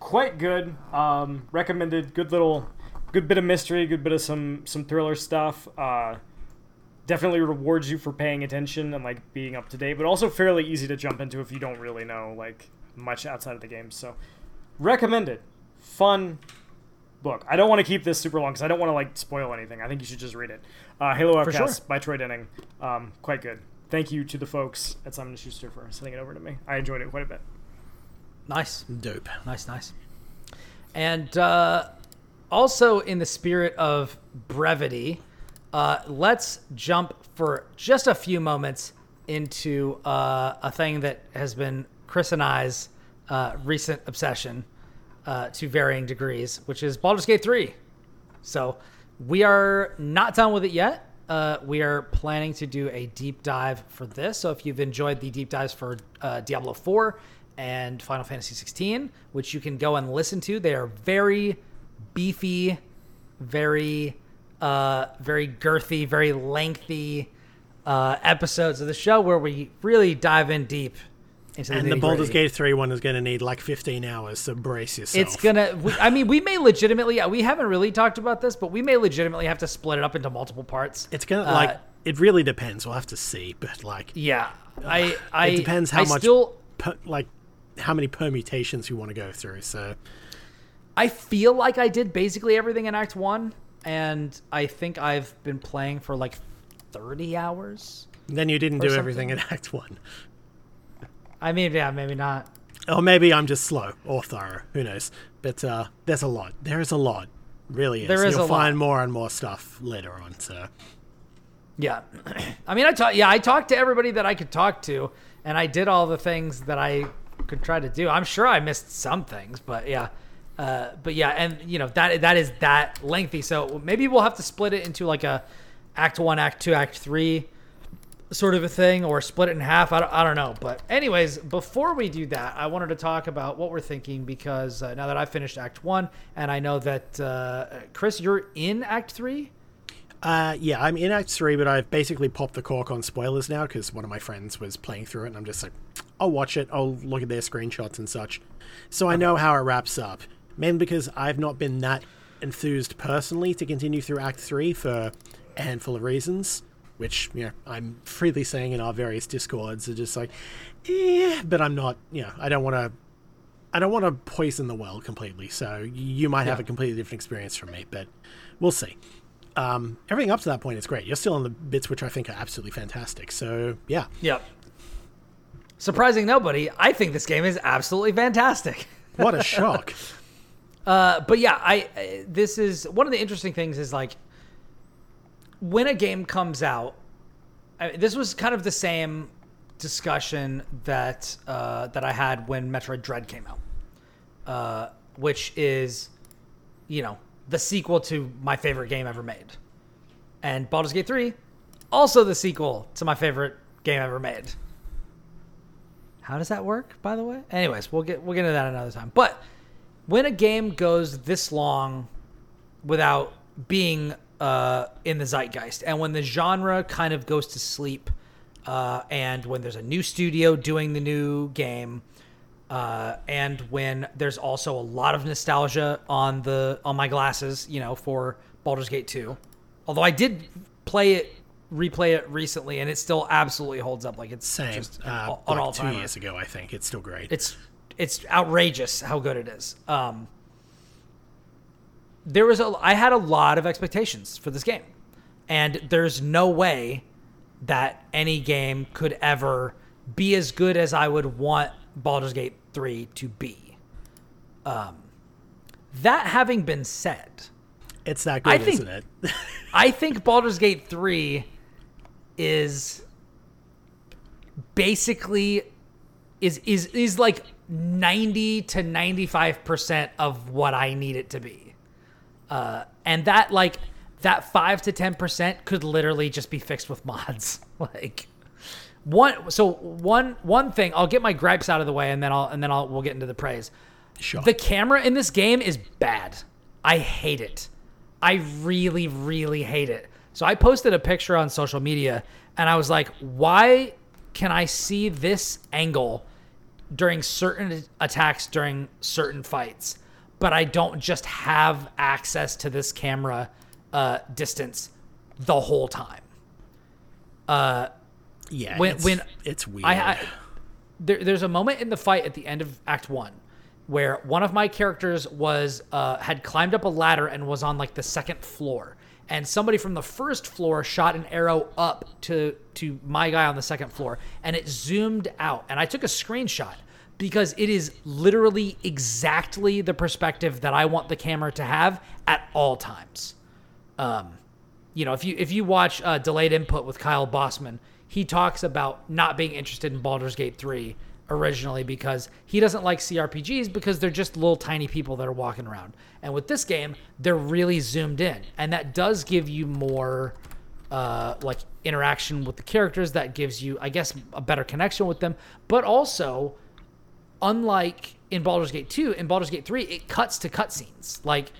quite good. Um, recommended. Good little, good bit of mystery. Good bit of some some thriller stuff. Uh, definitely rewards you for paying attention and like being up to date, but also fairly easy to jump into if you don't really know like much outside of the game. So, recommended. Fun book. I don't want to keep this super long because I don't want to like spoil anything. I think you should just read it. Uh, Halo For Outcasts sure. by Troy Denning. Um, quite good. Thank you to the folks at Simon Schuster for sending it over to me. I enjoyed it quite a bit. Nice. Dope. Nice, nice. And uh, also, in the spirit of brevity, uh, let's jump for just a few moments into uh, a thing that has been Kris and I's uh, recent obsession uh, to varying degrees, which is Baldur's Gate 3. So we are not done with it yet. Uh, we are planning to do a deep dive for this. So if you've enjoyed the deep dives for uh, Diablo 4 and Final Fantasy 16, which you can go and listen to, they are very beefy, very, uh, very girthy, very lengthy uh, episodes of the show where we really dive in deep into the And the. Baldur's Gate 3 one is going to need like 15 hours, so brace yourself. It's gonna. we- I mean, we may legitimately. We haven't really talked about this, but we may legitimately have to split it up into multiple parts. It's going to, Uh, like, it really depends. We'll have to see, but like, Yeah, I. I it depends how I much, Still, per, like, how many permutations you want to go through. So, I feel like I did basically everything in Act One, and I think I've been playing for like thirty hours. then you didn't do something. everything in Act 1. I mean, yeah, maybe not. Or maybe I'm just slow or thorough. Who knows? But uh, there's a lot. There is a lot. Really is. There is You'll a lot. find more and more stuff later on. So, Yeah, I mean, I talked. Yeah, I talked to everybody that I could talk to, and I did all the things that I could try to do. I'm sure I missed some things, but yeah, uh, but yeah, and you know that that is that lengthy. So maybe we'll have to split it into like a Act One, Act Two, Act Three sort of a thing or split it in half. I don't, I don't know. But, anyways, before we do that, I wanted to talk about what we're thinking because uh, now that I've finished Act One, and I know that, uh, Kris, you're in Act Three. Uh, yeah, I'm in Act 3, but I've basically popped the cork on spoilers now because one of my friends was playing through it, and I'm just like, I'll watch it, I'll look at their screenshots and such. So I know how it wraps up. Mainly because I've not been that enthused personally to continue through Act 3 for a handful of reasons, which, you know, I'm freely saying in our various discords are just like, eh, but I'm not, you know, I don't want to. I don't want to poison the well completely, so you might have a completely different experience from me, but we'll see um, everything up to that point is great. You're still on the bits which I think are absolutely fantastic. So yeah, Yep. Surprising nobody, I think this game is absolutely fantastic. what a shock! Uh, but yeah, I I- this is one of the interesting things is like when a game comes out. I, this was kind of the same discussion that uh, that I had when Metroid Dread came out, uh, which is, you know, the sequel to my favorite game ever made, and Baldur's Gate Three, also the sequel to my favorite game ever made. How does that work, by the way? Anyways, we'll get we'll get into that another time. But when a game goes this long without being uh, in the zeitgeist, and when the genre kind of goes to sleep, uh, and when there's a new studio doing the new game, uh, and when there's also a lot of nostalgia on the on my glasses, you know, for Baldur's Gate 2. Although I did play it, replay it recently, and it still absolutely holds up. Like it's Same. just Uh, an like all two years ago, I think it's still great. it's it's outrageous how good it is. Um, there was a I had a lot of expectations for this game, and there's no way that any game could ever be as good as I would want Baldur's Gate 3 to be. Um, that having been said, it's not good, I think- isn't it? I think Baldur's Gate 3 is basically is is is like 90 to 95% of what I need it to be. Uh and that like that 5 to 10% could literally just be fixed with mods. like one so one one thing, I'll get my gripes out of the way and then I'll and then I'll we'll get into the praise. Sure. The camera in this game is bad. I hate it. I really, really hate it. So I posted a picture on social media and I was like, why can I see this angle during certain attacks during certain fights, but I don't just have access to this camera uh, distance the whole time? yeah, when- it's, when it's weird. I, I there, there's a moment in the fight at the end of Act One where one of my characters was uh, had climbed up a ladder and was on like the second floor, and somebody from the first floor shot an arrow up to to my guy on the second floor, and it zoomed out, and I took a screenshot because it is literally exactly the perspective that I want the camera to have at all times you know, if you if you watch uh, Delayed Input with Kyle Bosman, he talks about not being interested in Baldur's Gate 3 originally because he doesn't like CRPGs because they're just little tiny people that are walking around. And with this game, they're really zoomed in, and that does give you more uh, like interaction with the characters. That gives you, I guess, a better connection with them, but also unlike in Baldur's Gate 2, in Baldur's Gate 3, it cuts to cutscenes. Like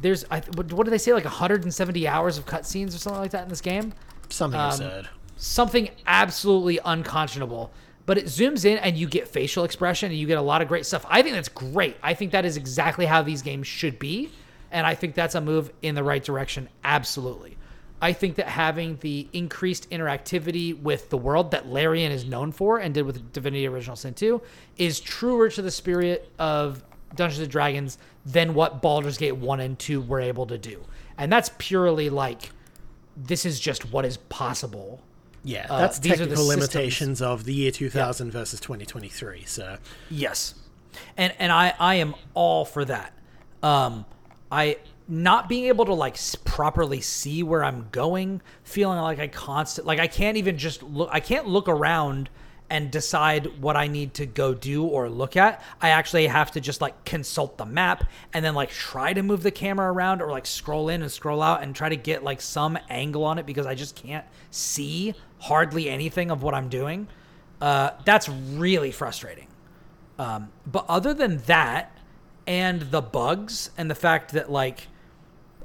there's I, what, what do they say like 170 hours of cutscenes or something like that in this game? Something um, absurd. Something absolutely unconscionable. But it zooms in and you get facial expression and you get a lot of great stuff. I think that's great. I think that is exactly how these games should be. And I think that's a move in the right direction. Absolutely. I think that having the increased interactivity with the world that Larian is known for and did with Divinity Original Sin 2 is truer to the spirit of Dungeons and Dragons than what Baldur's Gate 1 and 2 were able to do. And that's purely like this is just what is possible. Yeah, uh, that's these are the technical systems. limitations of the year 2000 versus 2023. So Yes. And and I I am all for that. Um I not being able to like properly see where I'm going, feeling like I constant like I can't even just look I can't look around and decide what I need to go do or look at. I actually have to just like consult the map and then like try to move the camera around or like scroll in and scroll out and try to get like some angle on it because I just can't see hardly anything of what I'm doing. Uh, that's really frustrating. Um, but other than that, and the bugs and the fact that like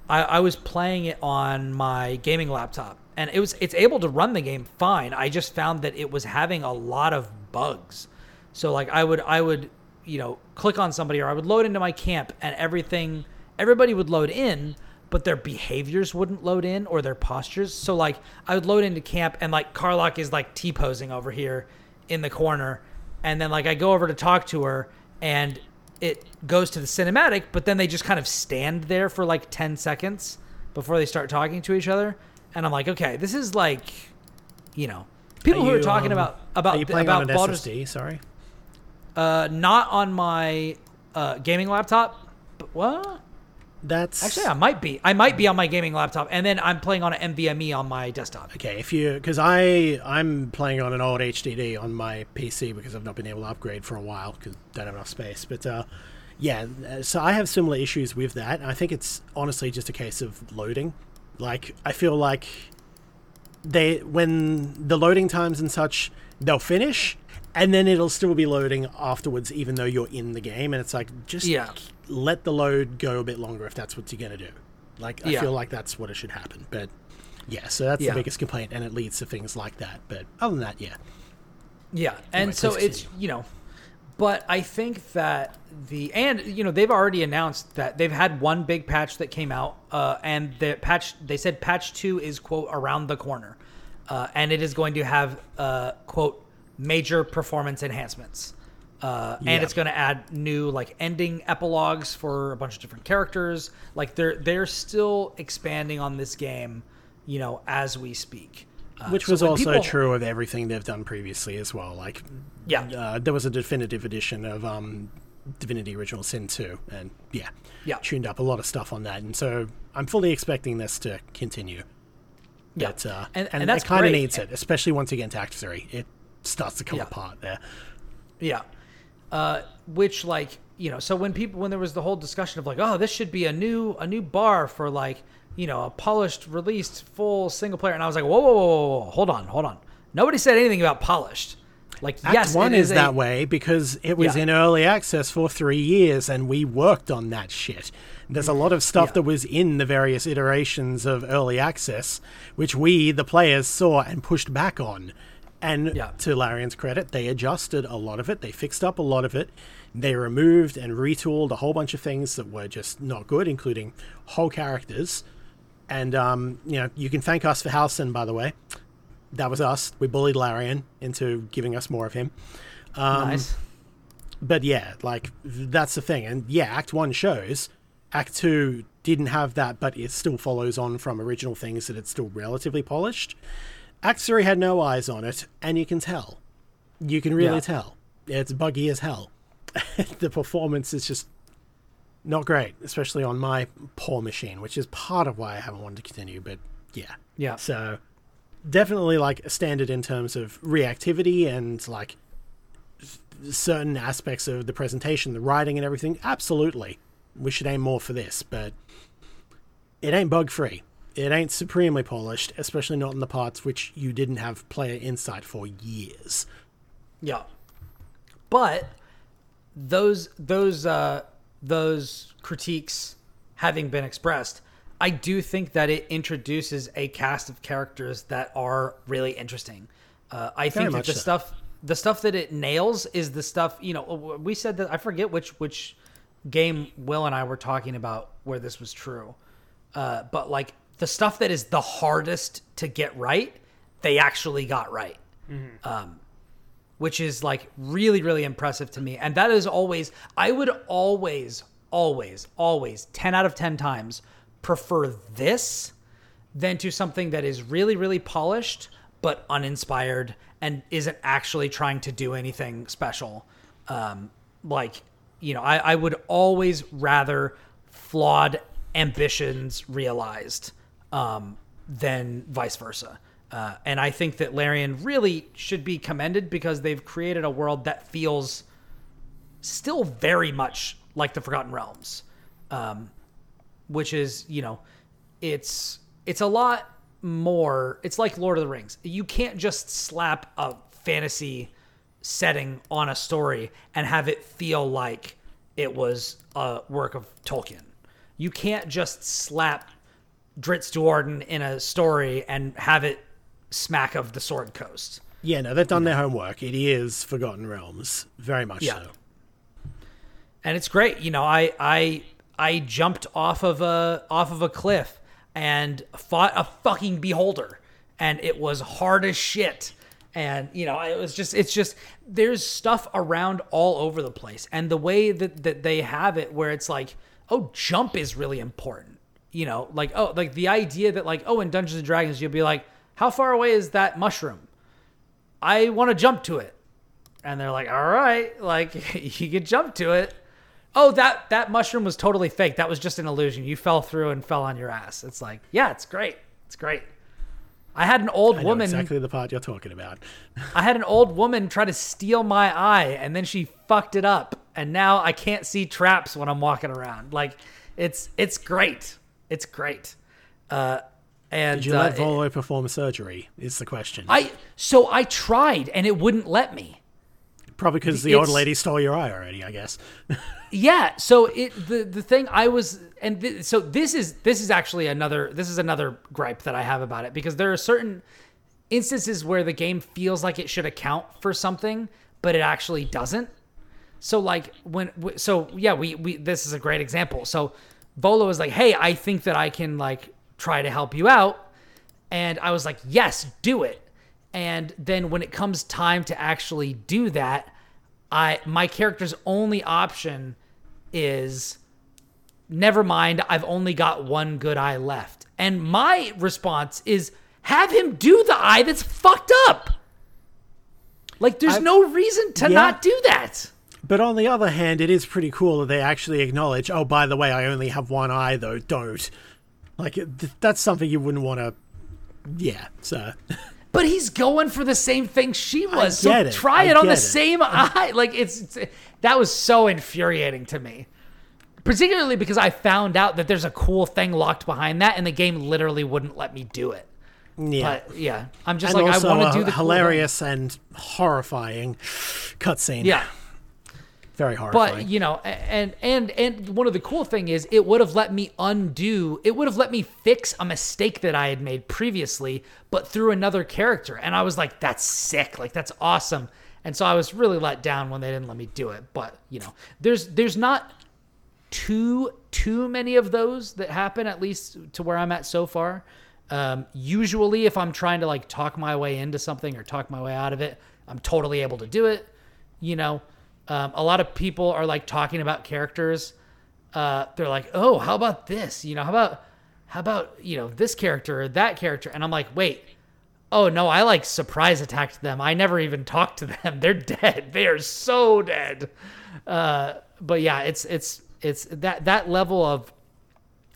I, I was playing it on my gaming laptop and it was it's able to run the game fine. I just found that it was having a lot of bugs. So like I would I would you know click on somebody or I would load into my camp and everything everybody would load in but their behaviors wouldn't load in or their postures. So like I would load into camp and like Karlach is like T posing over here in the corner and then like I go over to talk to her and it goes to the cinematic, but then they just kind of stand there for like 10 seconds before they start talking to each other. And I'm like, okay, this is like, you know, people Are who are talking um, about about Are you playing about on an Baldur's SSD? Sorry. uh not on my uh gaming laptop. But what? That's Actually, I might be. I might be on my gaming laptop, and then I'm playing on an NVMe on my desktop. Okay, if you because I I'm playing on an old HDD on my PC because I've not been able to upgrade for a while because don't have enough space. But uh, yeah, uh, so I have similar issues with that. I think it's honestly just a case of loading. Like I feel like they when the loading times and such they'll finish and then it'll still be loading afterwards even though you're in the game and it's like just Yeah. Let the load go a bit longer if that's what you're going to do like i Yeah. feel like that's what it should happen but yeah so that's Yeah. the biggest complaint and it leads to things like that but other than that yeah Yeah, and Anyway, so it's you know, but I think that the and you know they've already announced that they've had one big patch that came out, uh, and the patch they said patch two is quote around the corner, uh, and it is going to have uh, quote major performance enhancements. Uh, Yeah. and it's going to add new like ending epilogues for a bunch of different characters. Like they're they're still expanding on this game, you know, as we speak. Uh, which was when also people- true of everything they've done previously as well like Yeah. uh, there was a definitive edition of um divinity original sin 2 and yeah Yeah. tuned up a lot of stuff on that and so i'm fully expecting this to continue Yeah. but uh And- and, and that's it kind of needs it especially once you get into act 3 it starts to come Yeah. apart there Yeah. Uh, which like you know, so when people when there was the whole discussion of like, oh, this should be a new a new bar for like you know a polished released full single player, and I was like, whoa, whoa, whoa, whoa, hold on, hold on. Nobody said anything about polished. Like Act yes, one it is, a- that way because it was Yeah. in early access for three years and we worked on that shit. There's a lot of stuff Yeah. that was in the various iterations of early access, which we, the players, saw and pushed back on. And Yeah. to Larian's credit, they adjusted a lot of it. They fixed up a lot of it. They removed and retooled a whole bunch of things that were just not good, including whole characters. And um, you know, you can thank us for Halsin, by the way. That was us. We bullied Larian into giving us more of him. Um, nice. But yeah, like that's the thing. And yeah, Act One shows. Act Two didn't have that, but it still follows on from original things that it's still relatively polished. Act Three had no eyes on it, and you can tell. You can really Yeah. tell. It's buggy as hell. the performance is just not great, especially on my poor machine, which is part of why I haven't wanted to continue. But yeah, Yeah. so definitely like a standard in terms of reactivity and like certain aspects of the presentation, the writing and everything. Absolutely. We should aim more for this, but it ain't bug free. It ain't supremely polished, especially not in the parts which you didn't have player insight for years. Yeah. But those those uh those critiques having been expressed, I do think that it introduces a cast of characters that are really interesting. Uh, I think that the so. stuff the stuff that it nails is the stuff, you know, we said that I forget which which game Will and I were talking about where this was true. Uh, but like the stuff that is the hardest to get right, they actually got right. Which is like really really impressive to me. And that is always i would always always always 10 out of 10 times prefer this than to something that is really really polished but uninspired and isn't actually trying to do anything special. Um, like you know I, I would always rather flawed ambitions realized um, than vice versa Uh, and I think that Larian really should be commended because they've created a world that feels still very much like the Forgotten Realms, um, which is you know, it's it's a lot more. It's like Lord of the Rings. You can't just slap a fantasy setting on a story and have it feel like it was a work of Tolkien. You can't just slap Drizzt Do'Urden in a story and have it smack of the Sword Coast. Yeah, no, they've done their homework. It is Forgotten Realms, very much Yeah. so. and it's great. You know, I I I jumped off of a off of a cliff and fought a fucking beholder, and it was hard as shit. And you know, it was just it's just there's stuff around all over the place, and the way that that they have it, where it's like, oh, jump is really important. You know, like oh, like the idea that like oh, in Dungeons and Dragons, you'll be like, how far away is that mushroom? I want to jump to it. And they're like, all right, like you can jump to it. Oh, that that mushroom was totally fake. That was just an illusion. You fell through and fell on your ass. It's like, yeah, it's great. It's great. I had an old woman. exactly the part you're talking about. I had an old woman try to steal my eye, and then she fucked it up. And now I can't see traps when I'm walking around. Like, it's it's great. It's great. Uh, and Did you uh, let Volo perform surgery? Is the question. I so I tried, and it wouldn't let me. Probably because the old lady stole your eye already, I guess. Yeah. So it the the thing I was and th- so this is this is actually another this is another gripe that I have about it because there are certain instances where the game feels like it should account for something but it actually doesn't. So like when so yeah we we this is a great example. So Volo was like, "Hey, I think that I can like try to help you out." And I was like, "Yes, do it." And then when it comes time to actually do that, I my character's only option is never mind, I've only got one good eye left. And my response is have him do the eye that's fucked up. Like there's I- no reason to Yeah. not do that. But on the other hand, it is pretty cool that they actually acknowledge, oh, by the way, I only have one eye, though. Don't. Like, th- that's something you wouldn't want to. Yeah, so. But he's going for the same thing she was. get so it. try it on the it. same eye. Like it's, it's that was so infuriating to me. Particularly because I found out that there's a cool thing locked behind that and the game literally wouldn't let me do it. Yeah. But yeah, I'm just and like I want to do the cool hilarious and horrifying cutscene. Yeah. Very horrifying. But you know, and and and one of the cool thing is it would have let me undo. It would have let me fix a mistake that I had made previously, but through another character. And I was like, "That's sick! Like that's awesome!" And so I was really let down when they didn't let me do it. But you know, there's there's not too too many of those that happen at least to where I'm at so far. Um, usually, if I'm trying to like talk my way into something or talk my way out of it, I'm totally able to do it. You know, um, a lot of people are like talking about characters. Uh, they're like, "Oh, how about this? You know, how about how about you know this character or that character?" And I'm like, "Wait, oh no, I like surprise attacked them. I never even talked to them. They're dead. They are so dead." Uh, but yeah, it's it's it's that that level of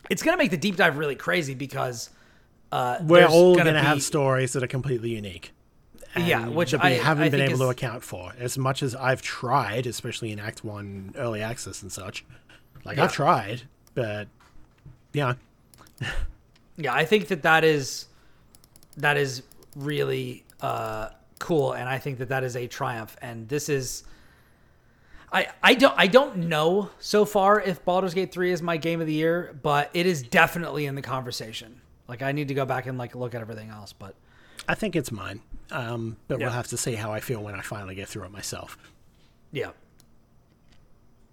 it's gonna make the deep dive really crazy because uh, We're all gonna going to have stories that are completely unique. Yeah, which we I- haven't I been able to account for. As much as I've tried, especially in Act One early access and such, like Yeah. I've tried, but yeah, yeah i think that that is that is really uh cool and i think that that is a triumph and this is i i don't i don't know so far if Baldur's Gate 3 is my game of the year but it is definitely in the conversation like i need to go back and like look at everything else but I think it's mine. Um, but Yeah. we'll have to see how I feel when I finally get through it myself. yeah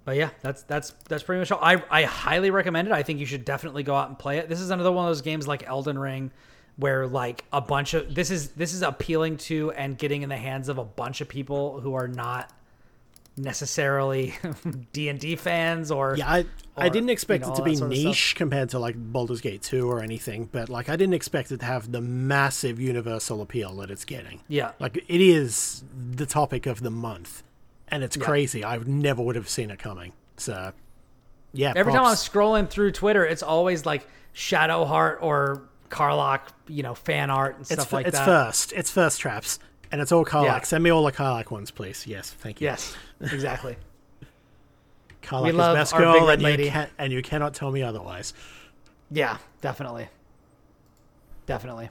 but yeah that's that's that's pretty much all i i highly recommend it i think you should definitely go out and play it this is another one of those games like elden ring where like a bunch of this is this is appealing to and getting in the hands of a bunch of people who are not necessarily d&d fans or Yeah, I I or, didn't expect you know, it to be that sort of stuff. niche compared to like Baldur's Gate 2 or anything, but like I didn't expect it to have the massive universal appeal that it's getting. yeah Like it is the topic of the month, and it's crazy. I never would have seen it coming. So, yeah. every time i'm scrolling through twitter it's always like shadowheart or Karlach, you know, fan art and It's, stuff fir- like it's that. first. It's first traps. And it's all Karlach. Yeah. Send me all the Karlach ones, please. Yes, thank you. Yes, exactly. Karlach We love best our big girl, and lady. you, can, and you cannot tell me otherwise. Yeah, definitely. Definitely.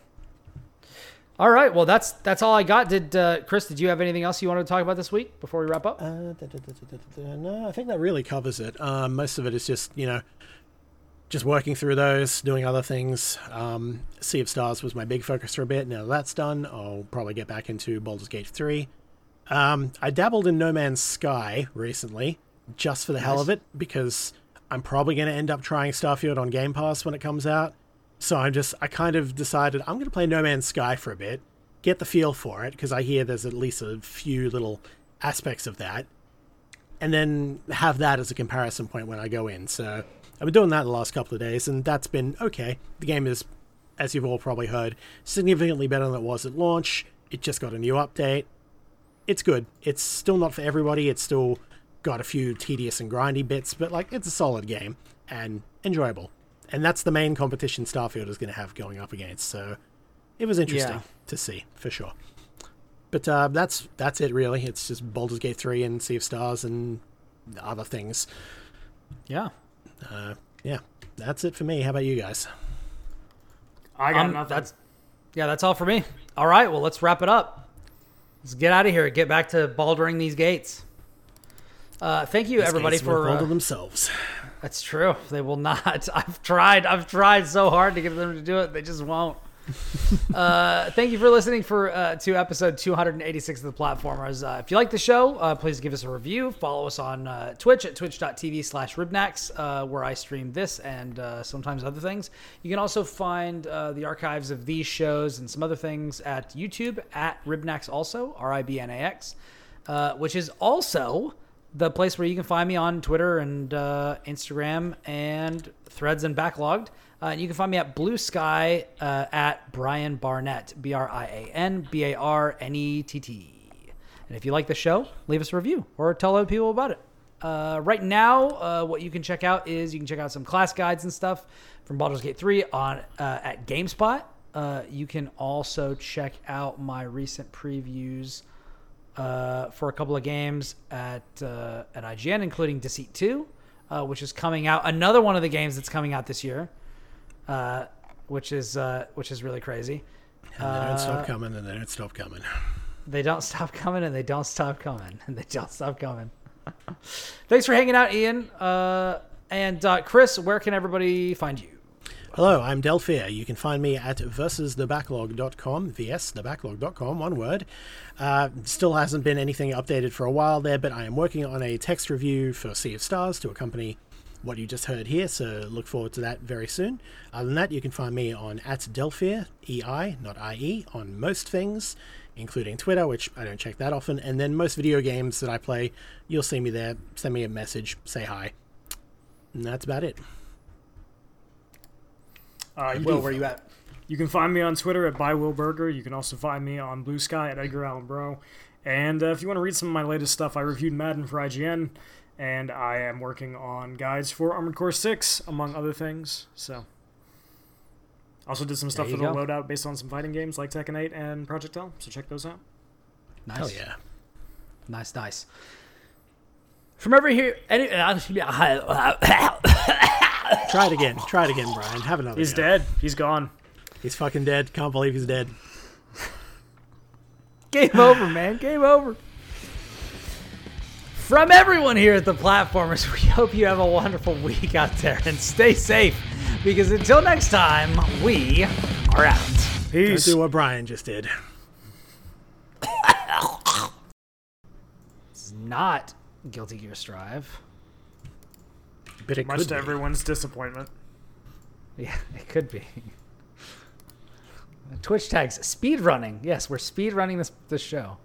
All right. Well, that's that's all I got. Did uh, Kris? Did you have anything else you wanted to talk about this week before we wrap up? Uh, da, da, da, no, I think that really covers it. Um, most of it is just, you know, just working through those, doing other things. Um, sea of Stars was my big focus for a bit. Now that's done, I'll probably get back into Baldur's Gate 3. Um, I dabbled in No Man's Sky recently, just for the hell of it, because I'm probably going to end up trying Starfield on Game Pass when it comes out. So I'm just, I kind of decided I'm going to play No Man's Sky for a bit, get the feel for it, because I hear there's at least a few little aspects of that, and then have that as a comparison point when I go in. So I've been doing that the last couple of days, and that's been okay. The game is, as you've all probably heard, significantly better than it was at launch. It just got a new update. It's good. It's still not for everybody. It's still got a few tedious and grindy bits, but like it's a solid game and enjoyable. And that's the main competition Starfield is going to have going up against. So it was interesting Yeah. to see for sure. But uh, that's that's it really. It's just Baldur's Gate 3 and Sea of Stars and other things. Yeah. Uh, yeah, that's it for me. How about you guys? I got Um, nothing. That's yeah. That's all for me. All right. Well, let's wrap it up. Let's get out of here. Get back to baldering these gates. Uh, thank you, everybody, These gates for. Uh, themselves. that's true. They will not. I've tried. I've tried so hard to get them to do it. They just won't. Uh, thank you for listening for uh, to episode 286 of the platformers. Uh, if you like the show, uh, please give us a review. Follow us on uh, Twitch at twitch.tv slash ribnax, uh, where I stream this and sometimes other things. You can also find the archives of these shows and some other things at YouTube at ribnax also, R-I-B-N-A-X, which is also the place where you can find me on Twitter and Instagram and Threads and Backlogged. Uh, and you can find me at Blue Sky uh, at Brian Barnett, B R I A N B A R N E T T. And if you like the show, leave us a review or tell other people about it. Uh, right now, uh, what you can check out is you can check out some class guides and stuff from Baldur's Gate 3 on uh, at GameSpot. Uh, you can also check out my recent previews for a couple of games at at IGN, including Deceit 2, uh, which is coming out. Another one of the games that's coming out this year, uh, which is uh, which is really crazy. And they don't Uh, stop coming, and they don't stop coming. They don't stop coming, and they don't stop coming, and they don't stop coming. Thanks for hanging out, Ian. Uh, and uh, Kris, where can everybody find you? Hello, I'm Delphia. You can find me at versusthebacklog.com, vsthebacklog.com, one word. Uh, still hasn't been anything updated for a while there, but I am working on a text review for Sea of Stars to accompany what you just heard here, so look forward to that very soon. Other than that, you can find me on at Delphia, EI, not IE, on most things, including Twitter, which I don't check that often, and then most video games that I play, you'll see me there. Send me a message, say hi. And that's about it. Uh, you Will, can- where you at? You can find me on Twitter at ByWillBorger. You can also find me on Blue Sky at Edgar Allen Bro. And uh, if you want to read some of my latest stuff, I reviewed Madden for IGN, and I am working on guides for Armored Core 6, among other things. So, also did some stuff There for the go. loadout based on some fighting games like Tekken 8 and Project L. So check those out. Nice. Hell yeah. Nice, nice. From every here, any, uh, uh, Try it again. Try it again, Brian. Have another He's go. dead. He's gone. He's fucking dead. Can't believe he's dead. Game over, man. Game over. From everyone here at the Platformers, we hope you have a wonderful week out there and stay safe because until next time, we are out. Don't do what Brian just did. It's not Guilty Gear Strive. But it Much could to be. everyone's disappointment. Yeah, it could be. Twitch tags speed running. Yes, we're speed running this this show.